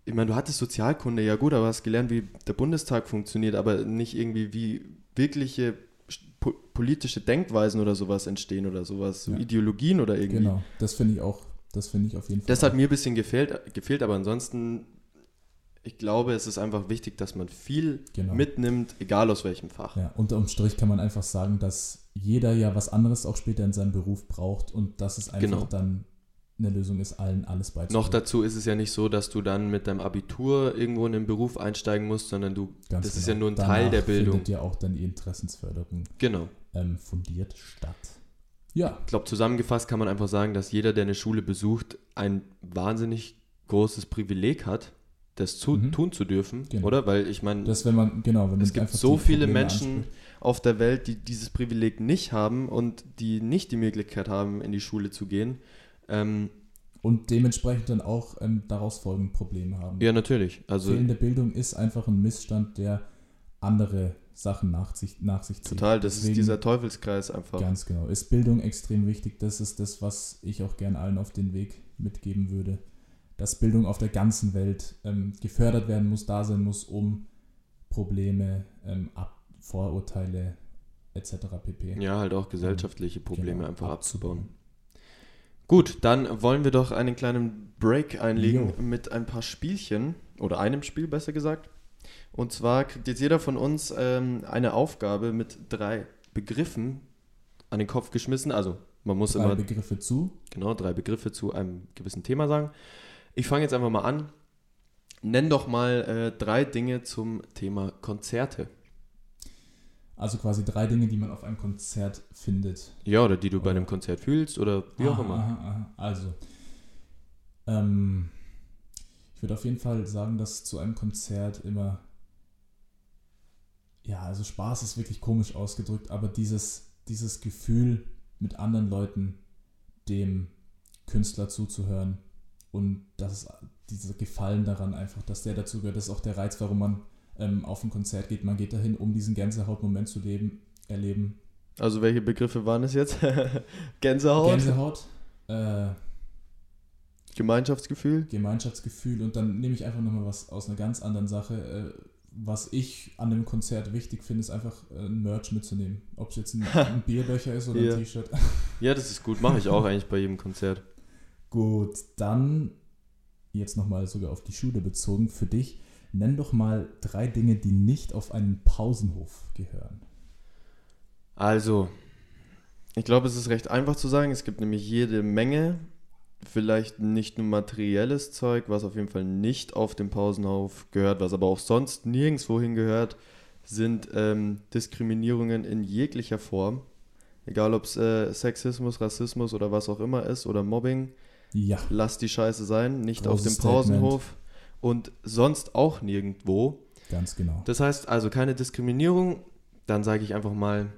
Ich meine, du hattest Sozialkunde, ja gut, aber hast gelernt, wie der Bundestag funktioniert, aber nicht irgendwie, wie wirkliche politische Denkweisen oder sowas entstehen oder sowas, so ja. Ideologien oder irgendwie. Genau, das finde ich auch das finde ich auf jeden Fall. Das hat mir ein bisschen gefehlt, gefehlt, aber ansonsten, ich glaube, es ist einfach wichtig, dass man viel genau. mitnimmt, egal aus welchem Fach. Ja, unterm Strich kann man einfach sagen, dass jeder ja was anderes auch später in seinem Beruf braucht und dass es einfach genau. dann eine Lösung ist, allen alles beizubringen. Noch dazu ist es ja nicht so, dass du dann mit deinem Abitur irgendwo in den Beruf einsteigen musst, sondern du, Ganz das genau. ist ja nur ein Danach Teil der Bildung. findet ja auch dann die Interessensförderung genau. ähm, fundiert statt. Ja. Ich glaube, zusammengefasst kann man einfach sagen, dass jeder, der eine Schule besucht, ein wahnsinnig großes Privileg hat, das zu, mhm. tun zu dürfen, genau. oder? Weil ich meine, genau, es gibt so viele Menschen anspricht. auf der Welt, die dieses Privileg nicht haben und die nicht die Möglichkeit haben, in die Schule zu gehen. Ähm, und dementsprechend dann auch ähm, daraus folgende Probleme haben. Ja, natürlich. Also fehlende Bildung ist einfach ein Missstand, der andere Sachen nach sich, nach sich zieht. Total, das Deswegen, ist dieser Teufelskreis einfach. Ganz genau. Ist Bildung extrem wichtig. Das ist das, was ich auch gern allen auf den Weg mitgeben würde. Dass Bildung auf der ganzen Welt ähm, gefördert werden muss, da sein muss, um Probleme, ähm, Ab Vorurteile etc. pp. Ja, halt auch gesellschaftliche Probleme genau, einfach abzubauen. abzubauen. Gut, dann wollen wir doch einen kleinen Break einlegen jo. mit ein paar Spielchen oder einem Spiel besser gesagt. Und zwar kriegt jetzt jeder von uns ähm, eine Aufgabe mit drei Begriffen an den Kopf geschmissen. Also man muss drei immer. Drei Begriffe zu. Genau, drei Begriffe zu einem gewissen Thema sagen. Ich fange jetzt einfach mal an. Nenn doch mal äh, drei Dinge zum Thema Konzerte. Also quasi drei Dinge, die man auf einem Konzert findet. Ja, oder die du oder? bei einem Konzert fühlst oder wie aha, auch immer. Aha, aha. Also, ähm, ich würde auf jeden Fall sagen, dass zu einem Konzert immer, ja, also Spaß ist wirklich komisch ausgedrückt, aber dieses, dieses Gefühl, mit anderen Leuten dem Künstler zuzuhören und das dieser Gefallen daran einfach, dass der dazu gehört, das ist auch der Reiz, warum man ähm, auf ein Konzert geht. Man geht dahin, um diesen Gänsehaut-Moment zu leben, erleben. Also welche Begriffe waren es jetzt? [laughs] Gänsehaut? Gänsehaut, äh, Gemeinschaftsgefühl? Gemeinschaftsgefühl und dann nehme ich einfach nochmal was aus einer ganz anderen Sache. Äh, was ich an dem Konzert wichtig finde, ist einfach äh, ein Merch mitzunehmen. Ob es jetzt ein, [laughs] ein Bierbecher ist oder ja. ein T-Shirt. Ja, das ist gut. Mache ich auch [laughs] eigentlich bei jedem Konzert. Gut, dann jetzt nochmal sogar auf die Schule bezogen. Für dich, nenn doch mal drei Dinge, die nicht auf einen Pausenhof gehören. Also, ich glaube, es ist recht einfach zu sagen. Es gibt nämlich jede Menge vielleicht nicht nur materielles Zeug, was auf jeden Fall nicht auf dem Pausenhof gehört, was aber auch sonst nirgendwo hingehört, sind ähm, Diskriminierungen in jeglicher Form. Egal ob es äh, Sexismus, Rassismus oder was auch immer ist oder Mobbing. Ja. Lass die Scheiße sein, nicht Großes auf dem Pausenhof Statement. und sonst auch nirgendwo. Ganz genau. Das heißt also keine Diskriminierung. Dann sage ich einfach mal,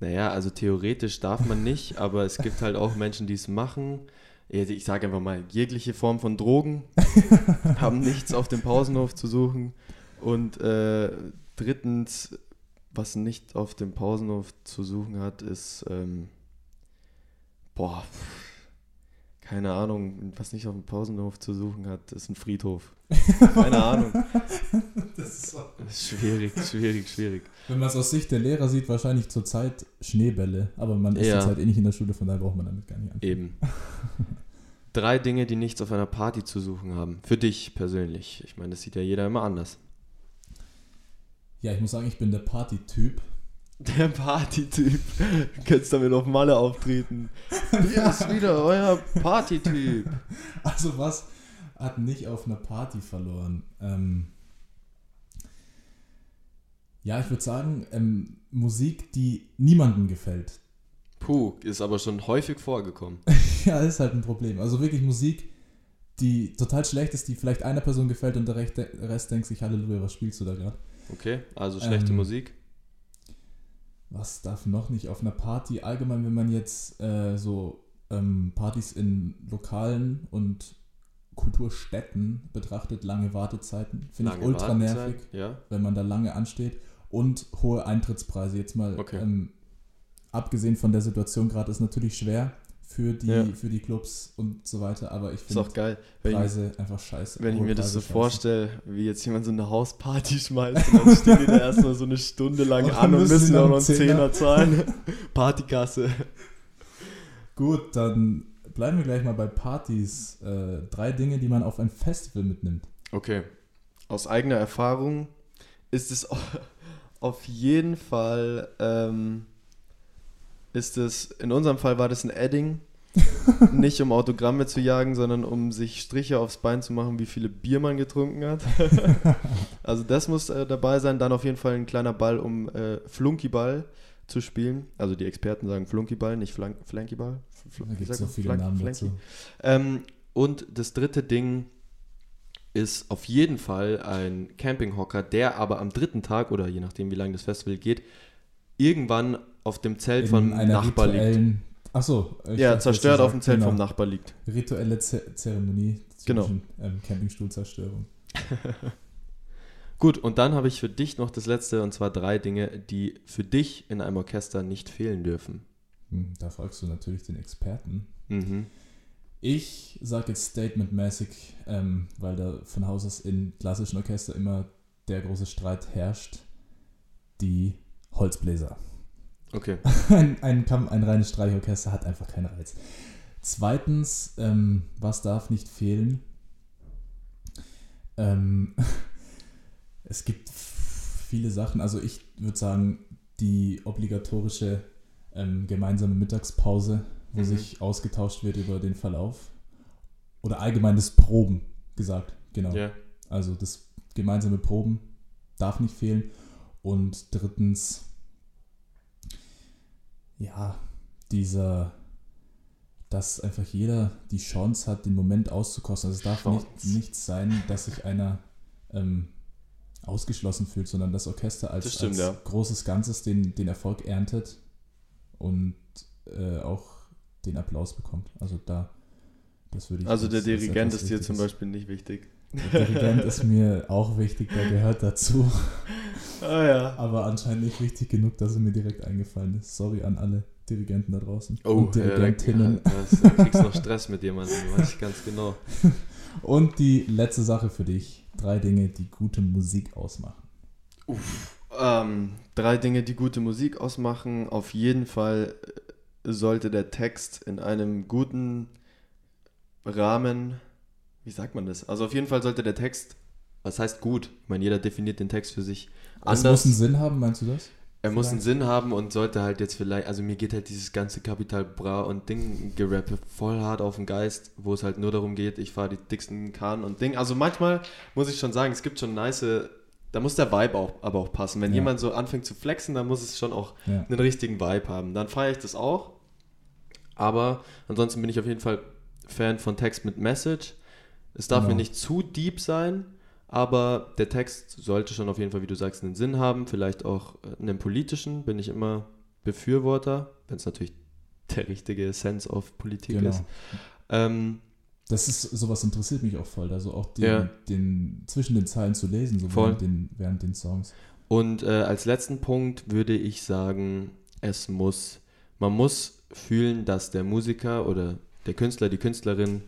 naja, also theoretisch darf man nicht, aber es gibt halt auch Menschen, die es machen. Ich sage einfach mal, jegliche Form von Drogen [laughs] haben nichts auf dem Pausenhof zu suchen. Und äh, drittens, was nicht auf dem Pausenhof zu suchen hat, ist, ähm, boah, keine Ahnung, was nicht auf dem Pausenhof zu suchen hat, ist ein Friedhof. [laughs] Keine Ahnung. Das ist, schwierig, schwierig, schwierig. Wenn man es aus Sicht der Lehrer sieht, wahrscheinlich zurzeit Schneebälle, aber man ist ja. zurzeit eh nicht in der Schule, von daher braucht man damit gar nicht anfangen. Eben. Drei Dinge, die nichts auf einer Party zu suchen haben. Für dich persönlich. Ich meine, das sieht ja jeder immer anders. Ja, ich muss sagen, ich bin der Party-Typ. Der Party-Typ. [laughs] Du könntest damit auf Malle auftreten. Hier ist wieder euer Party-Typ. Also was hat nicht auf einer Party verloren? Ähm ja, ich würde sagen, ähm, Musik, die niemandem gefällt. Puh, ist aber schon häufig vorgekommen. [laughs] ja, ist halt ein Problem. Also wirklich Musik, die total schlecht ist, die vielleicht einer Person gefällt und der Rest denkt sich, Halleluja, was spielst du da gerade? Okay, also schlechte ähm, Musik. Was darf noch nicht auf einer Party? Allgemein, wenn man jetzt äh, so ähm, Partys in Lokalen und Kulturstätten betrachtet, lange Wartezeiten, finde ich ultra nervig, ja. wenn man da lange ansteht. Und hohe Eintrittspreise. Jetzt mal okay. ähm, abgesehen von der Situation gerade ist natürlich schwer, für die, ja. für die Clubs und so weiter, aber ich finde Preise ich, einfach scheiße. Wenn ich mir das so vorstelle, wie jetzt jemand so eine Hausparty [laughs] schmeißt und dann stehen die da erstmal so eine Stunde lang [laughs] und an und müssen auch noch einen Zehner zahlen. [laughs] Partykasse. Gut, dann bleiben wir gleich mal bei Partys. Äh, drei Dinge, die man auf ein Festival mitnimmt. Okay. Aus eigener Erfahrung ist es auf jeden Fall ähm, ist es, in unserem Fall war das ein Adding. [laughs] nicht um Autogramme zu jagen, sondern um sich Striche aufs Bein zu machen, wie viele Bier man getrunken hat. [laughs] also das muss äh, dabei sein. Dann auf jeden Fall ein kleiner Ball, um äh, Flunkyball zu spielen. Also die Experten sagen Flunkyball, nicht Flank Flankyball. Fl da gibt es so viele Flank Namen dazu. Ähm, und das dritte Ding ist auf jeden Fall ein Campinghocker, der aber am dritten Tag oder je nachdem, wie lange das Festival geht, irgendwann auf dem Zelt vom Nachbar liegt. Achso. Ja, zerstört auf dem Zelt genau. vom Nachbar liegt. Rituelle Z Zeremonie genau. zwischen genau. ähm, Campingstuhlzerstörung. [laughs] Gut, und dann habe ich für dich noch das letzte, und zwar drei Dinge, die für dich in einem Orchester nicht fehlen dürfen. Hm, da fragst du natürlich den Experten. Mhm. Ich sage jetzt statementmäßig, ähm, weil da von Haus aus in klassischen Orchester immer der große Streit herrscht, die Holzbläser. Okay. [laughs] ein, ein, ein reines Streichorchester hat einfach keinen Reiz. Zweitens, ähm, was darf nicht fehlen? Ähm, [laughs] es gibt viele Sachen. Also ich würde sagen, die obligatorische ähm, gemeinsame Mittagspause, wo mhm. sich ausgetauscht wird über den Verlauf. Oder allgemein das Proben gesagt, genau. Yeah. Also das gemeinsame Proben darf nicht fehlen. Und drittens, ja, dieser, dass einfach jeder die Chance hat, den Moment auszukosten. Also es darf nicht, nicht sein, dass sich einer ähm, ausgeschlossen fühlt, sondern das Orchester als, das stimmt, als ja. großes Ganzes den, den Erfolg erntet und äh, auch den Applaus bekommt. Also da, das würde ich. Also der Dirigent ist dir zum Beispiel nicht wichtig. Der Dirigent ist mir [laughs] auch wichtig, der gehört dazu. [laughs] Ah ja. Aber anscheinend nicht wichtig genug, dass er mir direkt eingefallen ist. Sorry an alle Dirigenten da draußen. Oh, und Dirigentinnen. Ja, das, da kriegst noch Stress mit jemandem, weiß ich ganz genau. [laughs] Und die letzte Sache für dich. Drei Dinge, die gute Musik ausmachen. Uff. Ähm, drei Dinge, die gute Musik ausmachen. Auf jeden Fall sollte der Text in einem guten Rahmen wie sagt man das? Also auf jeden Fall sollte der Text, was heißt gut? Ich meine, jeder definiert den Text für sich anders. Es muss einen Sinn haben, meinst du das? Er muss einen Sinn haben und sollte halt jetzt vielleicht, also mir geht halt dieses ganze Kapital Bra und Ding gerappe voll hart auf den Geist, wo es halt nur darum geht, ich fahre die dicksten Kahn und Ding. Also manchmal muss ich schon sagen, es gibt schon nice, da muss der Vibe auch, aber auch passen. Wenn ja. jemand so anfängt zu flexen, dann muss es schon auch ja. einen richtigen Vibe haben. Dann feiere ich das auch. Aber ansonsten bin ich auf jeden Fall Fan von Text mit Message. Es darf genau. mir nicht zu deep sein, Aber der Text sollte schon auf jeden Fall, wie du sagst, einen Sinn haben, vielleicht auch einen politischen, bin ich immer Befürworter, wenn es natürlich der richtige Sense of Politik Genau. ist. Ähm, Das ist, sowas interessiert mich auch voll, also auch den, Ja. den zwischen den Zeilen zu lesen, so während den, während den Songs. Und äh, als letzten Punkt würde ich sagen, es muss, man muss fühlen, dass der Musiker oder der Künstler, die Künstlerin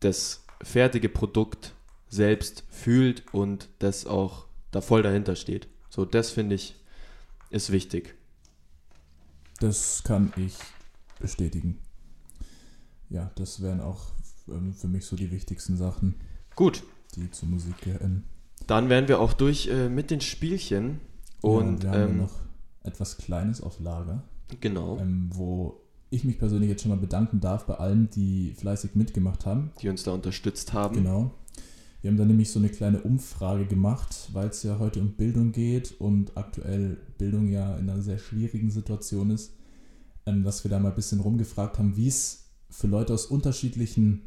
das fertige Produkt selbst fühlt und das auch da voll dahinter steht. So, das finde ich ist wichtig. Das kann ich bestätigen. Ja, das wären auch ähm, für mich so die wichtigsten Sachen, Gut, die zur Musik gehören. dann wären wir auch durch äh, mit den Spielchen. Und ja, wir haben ähm, noch etwas Kleines auf Lager, genau, ähm, wo ich mich persönlich jetzt schon mal bedanken darf bei allen, die fleißig mitgemacht haben. die uns da unterstützt haben. Genau. Wir haben da nämlich so eine kleine Umfrage gemacht, weil es ja heute um Bildung geht und aktuell Bildung ja in einer sehr schwierigen Situation ist, ähm, dass wir da mal ein bisschen rumgefragt haben, wie es für Leute aus unterschiedlichen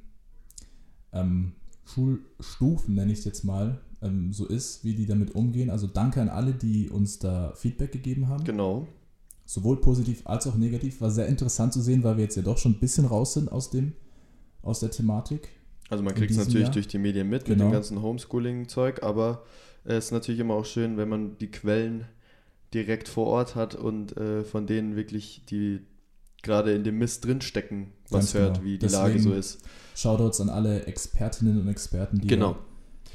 ähm, Schulstufen, nenne ich es jetzt mal, ähm, so ist, wie die damit umgehen. Also danke an alle, die uns da Feedback gegeben haben Genau. sowohl positiv als auch negativ. War sehr interessant zu sehen, weil wir jetzt ja doch schon ein bisschen raus sind aus dem, aus der Thematik. Also man kriegt es natürlich Jahr. durch die Medien mit, mit Genau. dem ganzen Homeschooling-Zeug, aber es ist natürlich immer auch schön, wenn man die Quellen direkt vor Ort hat und äh, von denen wirklich, die gerade in dem Mist drinstecken, was Ganz hört, genau. wie die Lage Deswegen so ist. Shoutouts an alle Expertinnen und Experten, die Genau.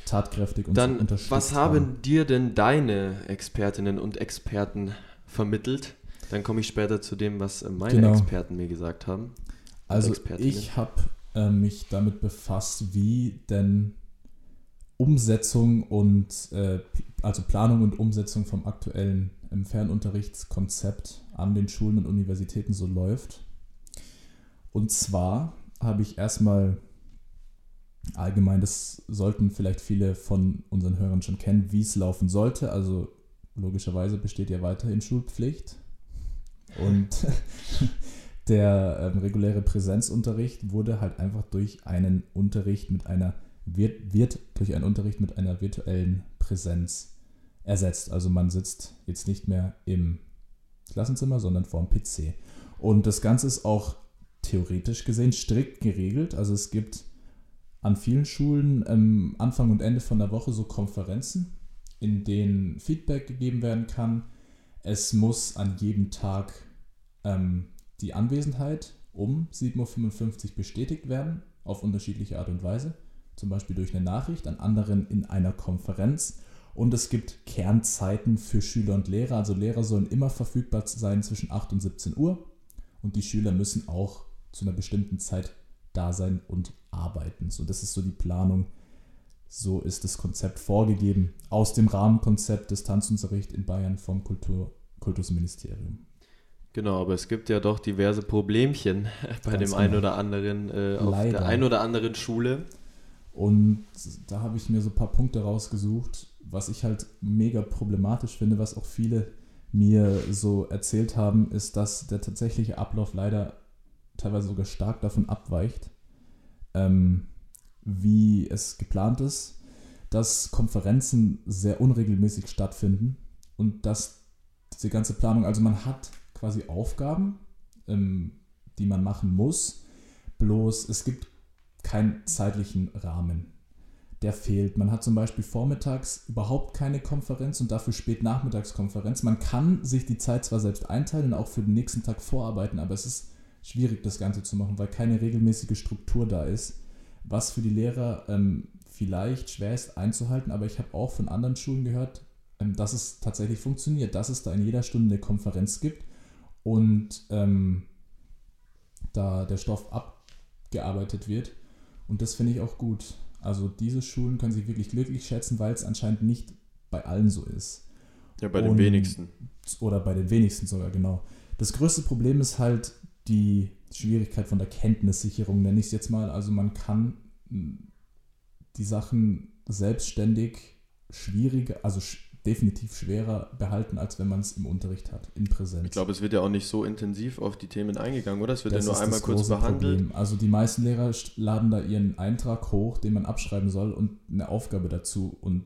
tatkräftig uns Dann, unterstützt was haben dir denn deine Expertinnen und Experten vermittelt? Dann komme ich später zu dem, was äh, meine Genau. Experten mir gesagt haben. Also ich habe äh, mich damit befasst, wie denn Umsetzung und äh, also Planung und Umsetzung vom aktuellen ähm, Fernunterrichtskonzept an den Schulen und Universitäten so läuft. Und zwar habe ich erstmal allgemein, das sollten vielleicht viele von unseren Hörern schon kennen, wie es laufen sollte. Also logischerweise besteht ja weiterhin Schulpflicht. Und [laughs] der ähm, reguläre Präsenzunterricht wurde halt einfach durch einen Unterricht mit einer wird, wird durch einen Unterricht mit einer virtuellen Präsenz ersetzt. Also man sitzt jetzt nicht mehr im Klassenzimmer, sondern vorm PC. Und das Ganze ist auch theoretisch gesehen strikt geregelt. Also es gibt an vielen Schulen ähm, Anfang und Ende von der Woche so Konferenzen, in denen Feedback gegeben werden kann. Es muss an jedem Tag ähm, die Anwesenheit um 7.55 Uhr bestätigt werden, auf unterschiedliche Art und Weise. Zum Beispiel durch eine Nachricht, an anderen in einer Konferenz. Und es gibt Kernzeiten für Schüler und Lehrer. Also Lehrer sollen immer verfügbar sein zwischen 8 und 17 Uhr. Und die Schüler müssen auch zu einer bestimmten Zeit da sein und arbeiten. So, das ist so die Planung. So ist das Konzept vorgegeben aus dem Rahmenkonzept des Tanzunterricht in Bayern vom Kultur, Kultusministerium. Genau, aber es gibt ja doch diverse Problemchen [laughs] bei Ganz dem einen genau. oder anderen, äh, auf der einen oder anderen Schule. Und da habe ich mir so ein paar Punkte rausgesucht, was ich halt mega problematisch finde, was auch viele mir so erzählt haben, ist, dass der tatsächliche Ablauf leider teilweise sogar stark davon abweicht, ähm, wie es geplant ist, dass Konferenzen sehr unregelmäßig stattfinden und dass diese ganze Planung, also man hat quasi Aufgaben, ähm, die man machen muss, bloß es gibt keinen zeitlichen Rahmen. Der fehlt. Man hat zum Beispiel vormittags überhaupt keine Konferenz und dafür spät Nachmittagskonferenz. Man kann sich die Zeit zwar selbst einteilen und auch für den nächsten Tag vorarbeiten, aber es ist schwierig, das Ganze zu machen, weil keine regelmäßige Struktur da ist, was für die Lehrer ähm, vielleicht schwer ist einzuhalten, aber ich habe auch von anderen Schulen gehört, ähm, dass es tatsächlich funktioniert, dass es da in jeder Stunde eine Konferenz gibt und ähm, da der Stoff abgearbeitet wird. Und das finde ich auch gut. Also diese Schulen können sich wirklich glücklich schätzen, weil es anscheinend nicht bei allen so ist. Ja, bei den Und- wenigsten. Oder bei den wenigsten sogar, genau. Das größte Problem ist halt die Schwierigkeit von der Kenntnissicherung, nenne ich es jetzt mal. Also man kann mh, die Sachen selbstständig schwieriger, also sch definitiv schwerer behalten, als wenn man es im Unterricht hat, in Präsenz. Ich glaube, es wird ja auch nicht so intensiv auf die Themen eingegangen, oder? Es wird Das ja nur einmal kurz behandelt. Problem. Also die meisten Lehrer laden da ihren Eintrag hoch, den man abschreiben soll und eine Aufgabe dazu und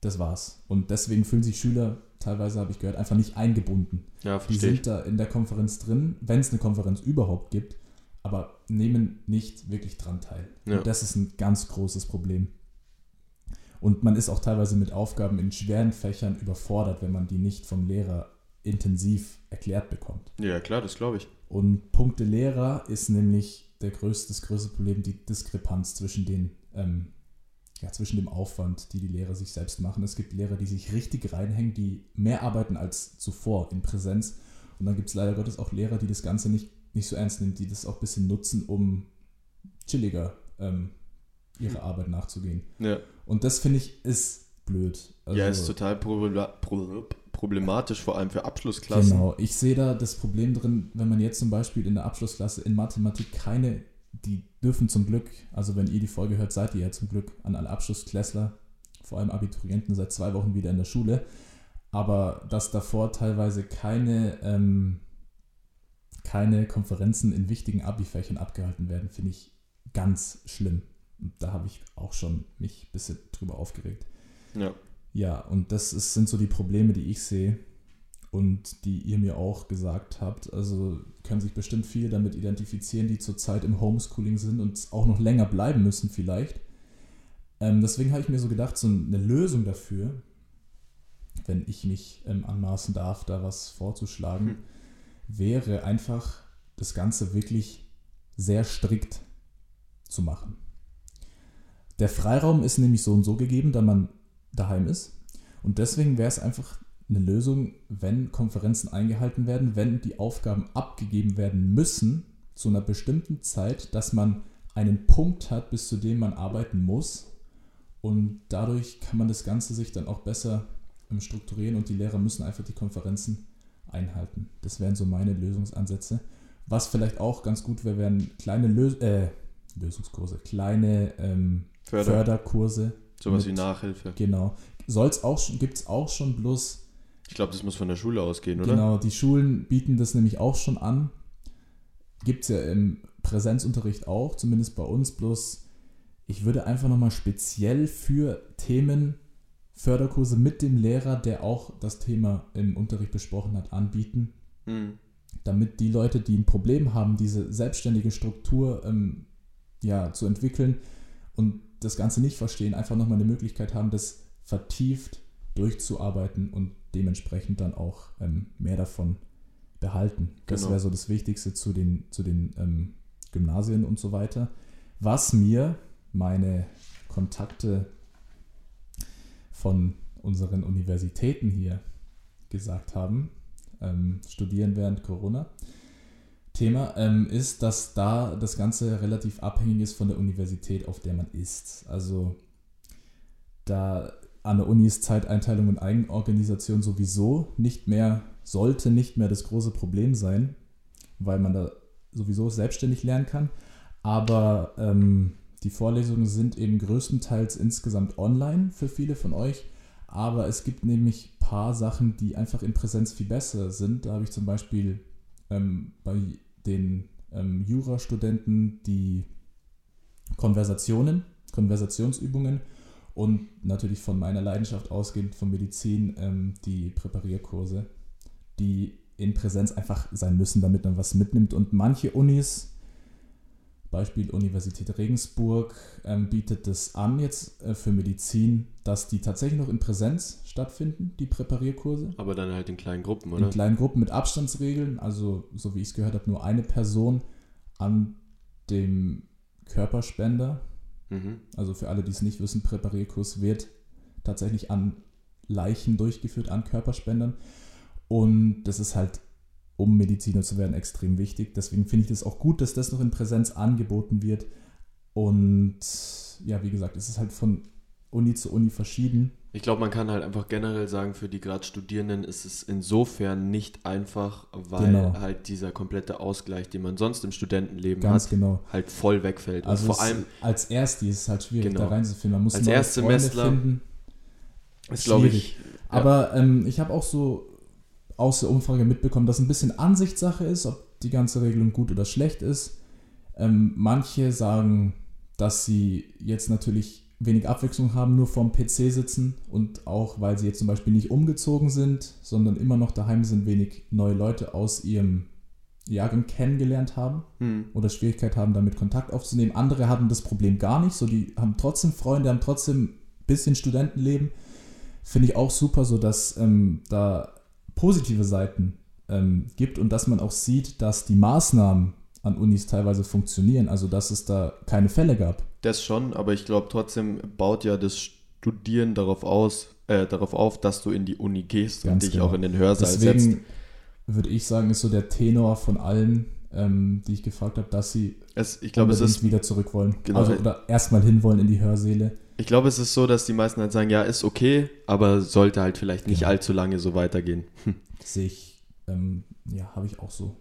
das war's. Und deswegen fühlen sich Schüler, teilweise habe ich gehört, einfach nicht eingebunden. Ja, Die verstehe ich. sind da in der Konferenz drin, wenn es eine Konferenz überhaupt gibt, aber nehmen nicht wirklich dran teil. Ja. Und das ist ein ganz großes Problem. Und man ist auch teilweise mit Aufgaben in schweren Fächern überfordert, wenn man die nicht vom Lehrer intensiv erklärt bekommt. Ja, klar, das glaube ich. Und Punkte Lehrer ist nämlich der größte, das größte Problem, die Diskrepanz zwischen den, ähm, ja, zwischen dem Aufwand, die die Lehrer sich selbst machen. Es gibt Lehrer, die sich richtig reinhängen, die mehr arbeiten als zuvor in Präsenz. Und dann gibt es leider Gottes auch Lehrer, die das Ganze nicht, nicht so ernst nehmen, die das auch ein bisschen nutzen, um chilliger ähm, ihrer Arbeit nachzugehen. Ja, Und das finde ich ist blöd. ja Also- ist total problematisch, vor allem für Abschlussklassen. Genau, ich sehe da das Problem drin, wenn man jetzt zum Beispiel in der Abschlussklasse in Mathematik keine, die dürfen zum Glück, also wenn ihr die Folge hört, seid ihr ja zum Glück an alle Abschlussklässler, vor allem Abiturienten, seit zwei Wochen wieder in der Schule, aber dass davor teilweise keine, ähm, keine Konferenzen in wichtigen Abi-Fächern abgehalten werden, finde ich ganz schlimm. Da habe ich auch schon mich ein bisschen drüber aufgeregt. Ja. Ja, und das ist, sind so die Probleme, die ich sehe und die ihr mir auch gesagt habt. Also können sich bestimmt viele damit identifizieren, die zurzeit im Homeschooling sind und auch noch länger bleiben müssen vielleicht. Ähm, deswegen habe ich mir so gedacht, so eine Lösung dafür, wenn ich mich ähm, anmaßen darf, da was vorzuschlagen, Hm. wäre einfach das Ganze wirklich sehr strikt zu machen. Der Freiraum ist nämlich so und so gegeben, da man daheim ist. Und deswegen wäre es einfach eine Lösung, wenn Konferenzen eingehalten werden, wenn die Aufgaben abgegeben werden müssen zu einer bestimmten Zeit, dass man einen Punkt hat, bis zu dem man arbeiten muss. Und dadurch kann man das Ganze sich dann auch besser strukturieren und die Lehrer müssen einfach die Konferenzen einhalten. Das wären so meine Lösungsansätze. Was vielleicht auch ganz gut wäre, wären kleine Lös äh, Lösungskurse, kleine ähm, Förder. Förderkurse. Sowas wie Nachhilfe. Genau. Soll's auch schon, gibt es auch schon bloß, Ich glaube, das muss von der Schule ausgehen, oder? genau, die Schulen bieten das nämlich auch schon an. Gibt es ja im Präsenzunterricht auch, zumindest bei uns, bloß ich würde einfach nochmal speziell für Themen Förderkurse mit dem Lehrer, der auch das Thema im Unterricht besprochen hat, anbieten, Hm. damit die Leute, die ein Problem haben, diese selbstständige Struktur ähm, ja, zu entwickeln und das Ganze nicht verstehen, einfach nochmal eine Möglichkeit haben, das vertieft durchzuarbeiten und dementsprechend dann auch ähm, mehr davon behalten. Das Genau. wäre so das Wichtigste zu den, zu den ähm, Gymnasien und so weiter. Was mir meine Kontakte von unseren Universitäten hier gesagt haben, ähm, studieren während Corona. Thema ähm, ist, dass da das Ganze relativ abhängig ist von der Universität, auf der man ist. Also da an der Uni ist Zeiteinteilung und Eigenorganisation sowieso nicht mehr, sollte nicht mehr das große Problem sein, weil man da sowieso selbstständig lernen kann. Aber ähm, die Vorlesungen sind eben größtenteils insgesamt online für viele von euch. Aber es gibt nämlich ein paar Sachen, die einfach in Präsenz viel besser sind. Da habe ich zum Beispiel ähm, bei den ähm, Jurastudenten die Konversationen, Konversationsübungen und natürlich von meiner Leidenschaft ausgehend von Medizin ähm, die Präparierkurse, die in Präsenz einfach sein müssen, damit man was mitnimmt. Und manche Unis, Beispiel Universität Regensburg, ähm, bietet es an jetzt äh, für Medizin, dass die tatsächlich noch in Präsenz stattfinden, die Präparierkurse. Aber dann halt in kleinen Gruppen, In oder? kleinen Gruppen mit Abstandsregeln, also so wie ich es gehört habe, nur eine Person an dem Körperspender. Mhm. Also für alle, die es nicht wissen, Präparierkurs wird tatsächlich an Leichen durchgeführt, an Körperspendern. Und das ist halt, um Mediziner zu werden, extrem wichtig. Deswegen finde ich das auch gut, dass das noch in Präsenz angeboten wird. Und ja, wie gesagt, es ist halt von Uni zu Uni verschieden. Ich glaube, man kann halt einfach generell sagen, für die gerade Studierenden ist es insofern nicht einfach, weil Genau. halt dieser komplette Ausgleich, den man sonst im Studentenleben Ganz hat, genau. halt voll wegfällt. Also vor allem als Ersti ist es halt schwierig, Genau. da reinzufinden. Man muss Als Erstsemestler- finden. ist, glaube schwierig. ich, Aber ähm, ich habe auch so aus der Umfrage mitbekommen, dass ein bisschen Ansichtssache ist, ob die ganze Regelung gut oder schlecht ist. Ähm, manche sagen, dass sie jetzt natürlich wenig Abwechslung haben, nur vorm PC sitzen und auch, weil sie jetzt zum Beispiel nicht umgezogen sind, sondern immer noch daheim sind, wenig neue Leute aus ihrem Jahrgang kennengelernt haben Hm. oder Schwierigkeit haben, damit Kontakt aufzunehmen. Andere hatten das Problem gar nicht, so die haben trotzdem Freunde, haben trotzdem ein bisschen Studentenleben. Finde ich auch super, so dass ähm, da positive Seiten ähm, gibt und dass man auch sieht, dass die Maßnahmen an Unis teilweise funktionieren, also dass es da keine Fälle gab. Das schon, aber ich glaube trotzdem baut ja das Studieren darauf aus, äh, darauf auf, dass du in die Uni gehst und Ganz dich genau. auch in den Hörsaal setzt. Deswegen würde ich sagen, ist so der Tenor von allen, ähm, die ich gefragt habe, dass sie Es, ich glaube, es ist, wieder zurück wollen. Genau. Also oder erstmal hinwollen in die Hörsäle. Ich glaube, es ist so, dass die meisten halt sagen, ja, ist okay, aber sollte halt vielleicht nicht Genau. allzu lange so weitergehen. [laughs] sehe ich, ähm, ja, habe ich auch so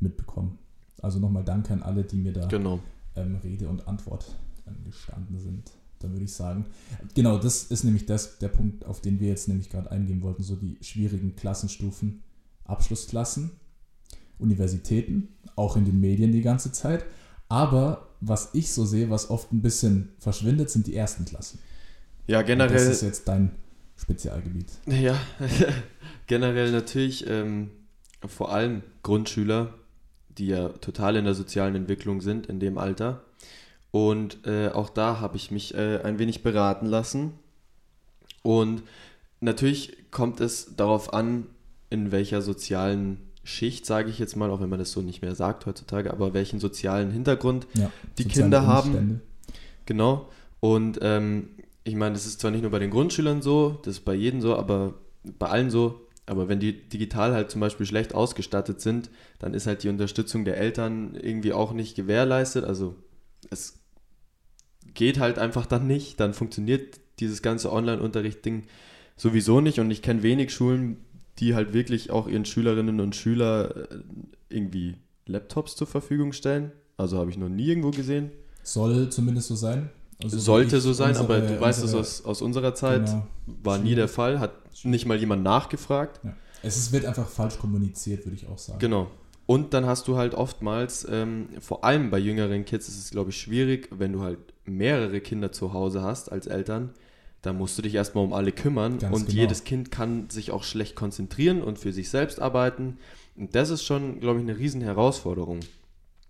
mitbekommen. Also nochmal Danke an alle, die mir da Genau. ähm, Rede und Antwort ähm, gestanden sind. Dann würde ich sagen, genau, das ist nämlich das, der Punkt, auf den wir jetzt nämlich gerade eingehen wollten, so die schwierigen Klassenstufen, Abschlussklassen, Universitäten, auch in den Medien die ganze Zeit. Aber was ich so sehe, was oft ein bisschen verschwindet, sind die ersten Klassen. Ja, Und generell. Das ist jetzt dein Spezialgebiet. Ja, [laughs] generell natürlich ähm, vor allem Grundschüler, die ja total in der sozialen Entwicklung sind in dem Alter. Und äh, auch da habe ich mich äh, ein wenig beraten lassen. Und natürlich kommt es darauf an, in welcher sozialen Schicht, sage ich jetzt mal, auch wenn man das so nicht mehr sagt heutzutage, aber welchen sozialen Hintergrund Ja, Die Kinder haben-. Genau. Und ähm, ich meine, das ist zwar nicht nur bei den Grundschülern so, das ist bei jedem so, aber bei allen so. Aber wenn die digital halt zum Beispiel schlecht ausgestattet sind, dann ist halt die Unterstützung der Eltern irgendwie auch nicht gewährleistet. Also es geht halt einfach dann nicht. Dann funktioniert dieses ganze Online-Unterricht-Ding sowieso nicht. Und ich kenne wenig Schulen, die halt wirklich auch ihren Schülerinnen und Schüler äh, irgendwie Laptops zur Verfügung stellen. Also habe ich noch nie irgendwo gesehen. Soll zumindest so sein. Also Sollte so sein, aber unsere- du weißt es unsere- aus, aus unserer Zeit, Genau. war nie der Fall, hat nicht mal jemand nachgefragt. Ja. Es ist, wird einfach falsch kommuniziert, würde ich auch sagen. Genau. Und dann hast du halt oftmals, ähm, vor allem bei jüngeren Kids ist es, glaube ich, schwierig, wenn du halt mehrere Kinder zu Hause hast als Eltern, dann musst du dich erstmal um alle kümmern Ganz und genau. jedes Kind kann sich auch schlecht konzentrieren und für sich selbst arbeiten. Und das ist schon, glaube ich, eine riesen Herausforderung.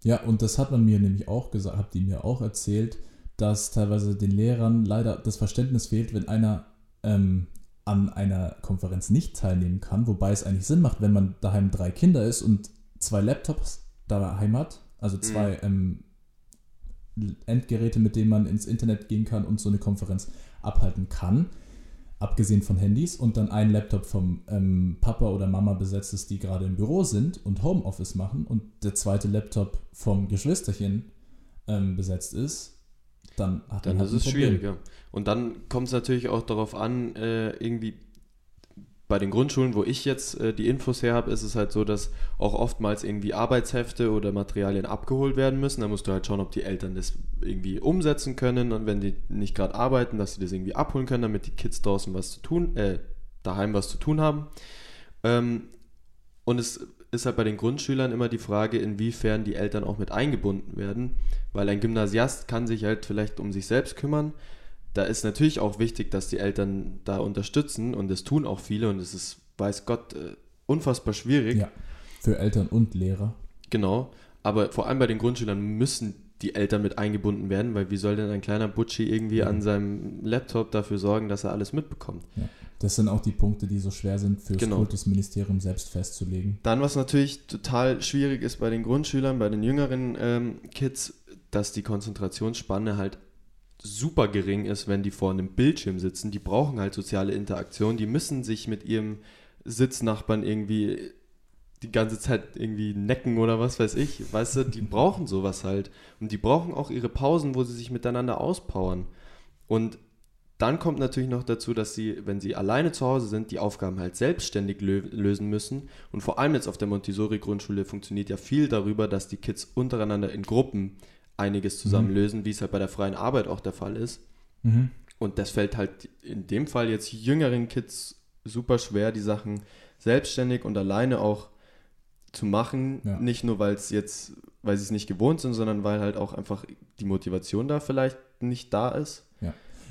Ja, und das hat man mir nämlich auch gesagt, habt ihr mir auch erzählt, dass teilweise den Lehrern leider das Verständnis fehlt, wenn einer ähm, an einer Konferenz nicht teilnehmen kann, wobei es eigentlich Sinn macht, wenn man daheim drei Kinder ist und zwei Laptops daheim hat, also zwei ähm, Endgeräte, mit denen man ins Internet gehen kann und so eine Konferenz abhalten kann, abgesehen von Handys, und dann ein Laptop vom ähm, Papa oder Mama besetzt ist, die gerade im Büro sind und Homeoffice machen, und der zweite Laptop vom Geschwisterchen ähm, besetzt ist, dann hat Dann man ist halt es ein Problem. schwierig, ja. Und dann kommt es natürlich auch darauf an, äh, irgendwie bei den Grundschulen, wo ich jetzt äh, die Infos her habe, ist es halt so, dass auch oftmals irgendwie Arbeitshefte oder Materialien abgeholt werden müssen. Da musst du halt schauen, ob die Eltern das irgendwie umsetzen können und wenn die nicht gerade arbeiten, dass sie das irgendwie abholen können, damit die Kids draußen was zu tun, äh, daheim was zu tun haben. Ähm, und es ist halt bei den Grundschülern immer die Frage, inwiefern die Eltern auch mit eingebunden werden, weil ein Gymnasiast kann sich halt vielleicht um sich selbst kümmern. Da ist natürlich auch wichtig, dass die Eltern da unterstützen und das tun auch viele und es ist, weiß Gott, äh, unfassbar schwierig. Ja, für Eltern und Lehrer. Genau. Aber vor allem bei den Grundschülern müssen die Eltern mit eingebunden werden, weil wie soll denn ein kleiner Butschi irgendwie Ja. an seinem Laptop dafür sorgen, dass er alles mitbekommt? Ja. Das sind auch die Punkte, die so schwer sind für das Genau. Kultusministerium selbst festzulegen. Dann, was natürlich total schwierig ist bei den Grundschülern, bei den jüngeren ähm, Kids, dass die Konzentrationsspanne halt super gering ist, wenn die vor einem Bildschirm sitzen. Die brauchen halt soziale Interaktion, die müssen sich mit ihrem Sitznachbarn irgendwie die ganze Zeit irgendwie necken oder was weiß ich. Weißt du, die [laughs] brauchen sowas halt. Und die brauchen auch ihre Pausen, wo sie sich miteinander auspowern. Und dann kommt natürlich noch dazu, dass sie, wenn sie alleine zu Hause sind, die Aufgaben halt selbstständig lö lösen müssen. Und vor allem jetzt auf der Montessori-Grundschule funktioniert ja viel darüber, dass die Kids untereinander in Gruppen einiges zusammen Mhm. lösen, wie es halt bei der freien Arbeit auch der Fall ist. Mhm. Und das fällt halt in dem Fall jetzt jüngeren Kids super schwer, die Sachen selbstständig und alleine auch zu machen. Ja. Nicht nur, weil es jetzt, weil sie es nicht gewohnt sind, sondern weil halt auch einfach die Motivation da vielleicht nicht da ist.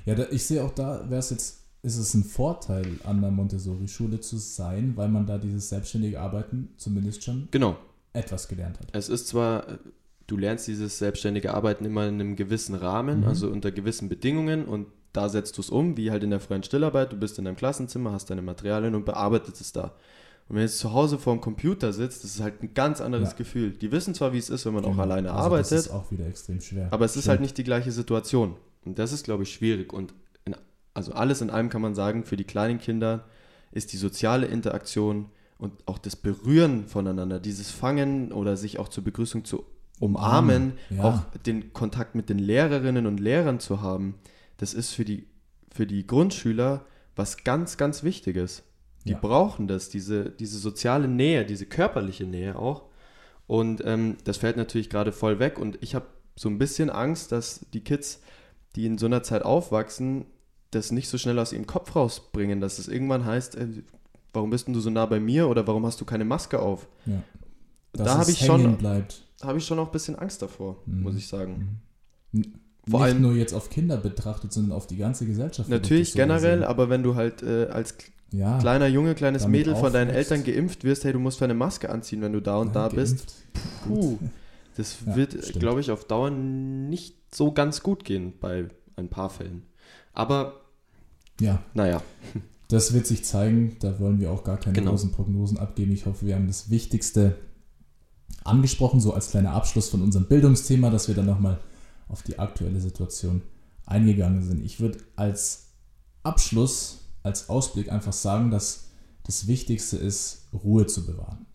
Ja, da, ich sehe auch da, wäre es jetzt, ist es ein Vorteil, an der Montessori-Schule zu sein, weil man da dieses selbstständige Arbeiten zumindest schon Genau. etwas gelernt hat. Es ist zwar, du lernst dieses selbstständige Arbeiten immer in einem gewissen Rahmen, Mhm. also unter gewissen Bedingungen und da setzt du es um, wie halt in der freien Stillarbeit. Du bist in deinem Klassenzimmer, hast deine Materialien und bearbeitest es da. Und wenn du jetzt zu Hause vor dem Computer sitzt, das ist halt ein ganz anderes Ja. Gefühl. Die wissen zwar, wie es ist, wenn man auch Genau. alleine also arbeitet, Das ist auch wieder extrem schwer. aber es ist Stimmt. halt nicht die gleiche Situation. Und das ist, glaube ich, schwierig. Und in, also alles in allem kann man sagen, für die kleinen Kinder ist die soziale Interaktion und auch das Berühren voneinander, dieses Fangen oder sich auch zur Begrüßung zu umarmen, Ja. auch den Kontakt mit den Lehrerinnen und Lehrern zu haben, das ist für die, für die Grundschüler was ganz, ganz Wichtiges. Die Ja. brauchen das, diese, diese soziale Nähe, diese körperliche Nähe auch. Und ähm, das fällt natürlich gerade voll weg. Und ich habe so ein bisschen Angst, dass die Kids, die in so einer Zeit aufwachsen, das nicht so schnell aus ihrem Kopf rausbringen, dass es irgendwann heißt, äh, warum bist denn du so nah bei mir oder warum hast du keine Maske auf? Ja. Dass Da habe ich schon, bleibt. Habe ich schon auch ein bisschen Angst davor, Mhm. muss ich sagen. N- Vor nicht allem- nur jetzt auf Kinder betrachtet, sondern auf die ganze Gesellschaft. Natürlich generell, sehen. aber wenn du halt äh, als ja, kleiner Junge, kleines Mädel von deinen. Eltern geimpft wirst, hey, du musst eine Maske anziehen, wenn du da und ja, da bist. geimpft. Puh, das Ja, wird, glaube ich, auf Dauer nicht so ganz gut gehen bei ein paar Fällen. Aber Ja, naja, das wird sich zeigen. Da wollen wir auch gar keine Genau. großen Prognosen abgeben. Ich hoffe, wir haben das Wichtigste angesprochen, so als kleiner Abschluss von unserem Bildungsthema, dass wir dann nochmal auf die aktuelle Situation eingegangen sind. Ich würde als Abschluss, als Ausblick einfach sagen, dass das Wichtigste ist, Ruhe zu bewahren.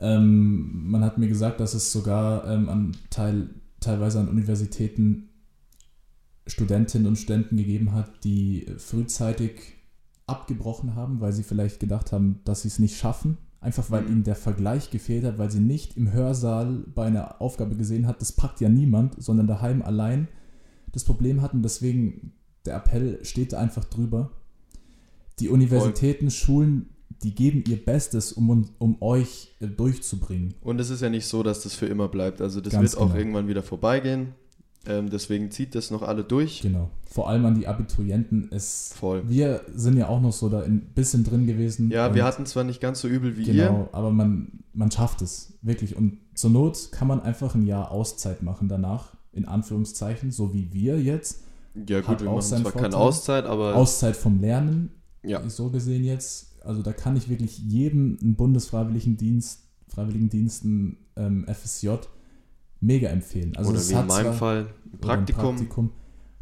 Ähm, man hat mir gesagt, dass es sogar ähm, an Teil, teilweise an Universitäten Studentinnen und Studenten gegeben hat, die frühzeitig abgebrochen haben, weil sie vielleicht gedacht haben, dass sie es nicht schaffen. Einfach weil Mhm. ihnen der Vergleich gefehlt hat, weil sie nicht im Hörsaal bei einer Aufgabe gesehen hat, das packt ja niemand, sondern daheim allein das Problem hatten. Deswegen der Appell steht da einfach drüber. Die Universitäten, Schulen, die geben ihr Bestes, um, um euch äh, durchzubringen. und es ist ja nicht so, dass das für immer bleibt. Also das Ganz wird auch genau. irgendwann wieder vorbeigehen. Ähm, deswegen zieht das noch alle durch. Genau. Vor allem an die Abiturienten. Es, Voll. Wir sind ja auch noch so da ein bisschen drin gewesen. Ja, wir hatten zwar nicht ganz so übel wie ihr. Genau, aber man, man schafft es, wirklich. Und zur Not kann man einfach ein Jahr Auszeit machen danach, in Anführungszeichen, so wie wir jetzt. Ja Hat gut, wir auch machen zwar keine Vorteil. Auszeit, aber Auszeit vom Lernen, ja. so gesehen jetzt. Also da kann ich wirklich jedem einen Bundesfreiwilligendienst, Freiwilligendiensten ähm, FSJ mega empfehlen. Also Oder es wie in meinem zwar- Fall Praktikum. Praktikum.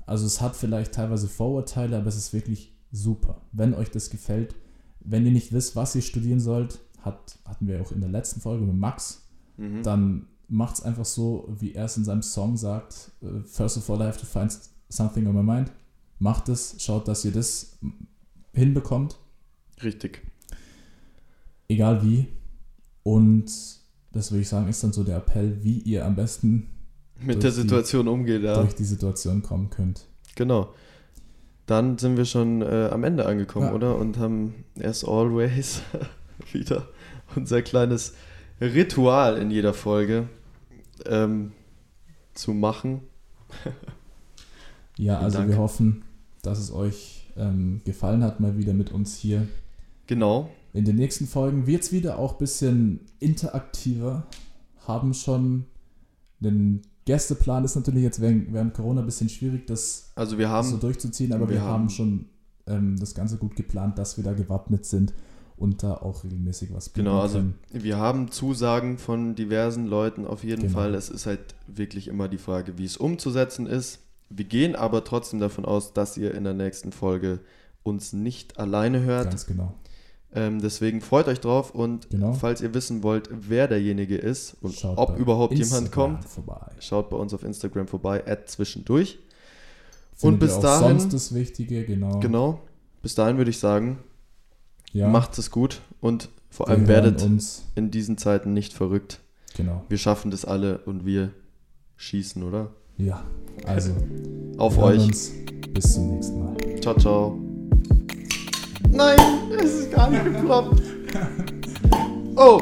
Also es hat vielleicht teilweise Vorurteile, aber es ist wirklich super. Wenn euch das gefällt, wenn ihr nicht wisst, was ihr studieren sollt, hat, hatten wir auch in der letzten Folge mit Max, Mhm. dann macht es einfach so, wie er es in seinem Song sagt. äh, First of all, I have to find something on my mind. Macht es, schaut, dass ihr das hinbekommt, Richtig. egal wie. Und das würde ich sagen, ist dann so der Appell, wie ihr am besten Mit der die- Situation umgeht, ja. durch die Situation kommen könnt. Genau. Dann sind wir schon äh, am Ende angekommen, Ja. oder? Und haben as always [laughs] wieder unser kleines Ritual in jeder Folge ähm, zu machen. Ja, also Dank. wir hoffen, dass es euch ähm, gefallen hat, mal wieder mit uns hier. Genau. In den nächsten Folgen wird es wieder auch ein bisschen interaktiver. Haben schon den Gästeplan ist natürlich jetzt während, während Corona ein bisschen schwierig, das Also wir haben so durchzuziehen, aber wir wir, haben haben- schon ähm, das Ganze gut geplant, dass wir da gewappnet sind und da auch regelmäßig was bieten Genau, also können. wir haben Zusagen von diversen Leuten auf jeden Genau. Fall. Es ist halt wirklich immer die Frage, wie es umzusetzen ist. Wir gehen aber trotzdem davon aus, dass ihr in der nächsten Folge uns nicht alleine hört. Ganz genau. Ähm, deswegen freut euch drauf und Genau. falls ihr wissen wollt, wer derjenige ist und Schaut ob überhaupt Instagram jemand kommt, vorbei. schaut bei uns auf Instagram vorbei, zwischendurch. Findet bis ihr auch dahin- sonst das Wichtige, genau. Genau. Bis dahin würde ich sagen, Ja, macht es gut und vor allem werdet uns. in diesen Zeiten nicht verrückt. Genau. Wir schaffen das alle und wir schießen, oder? Ja, also Auf euch. Uns. Bis zum nächsten Mal. Ciao, ciao. Nein, es ist gar nicht geploppt. Oh.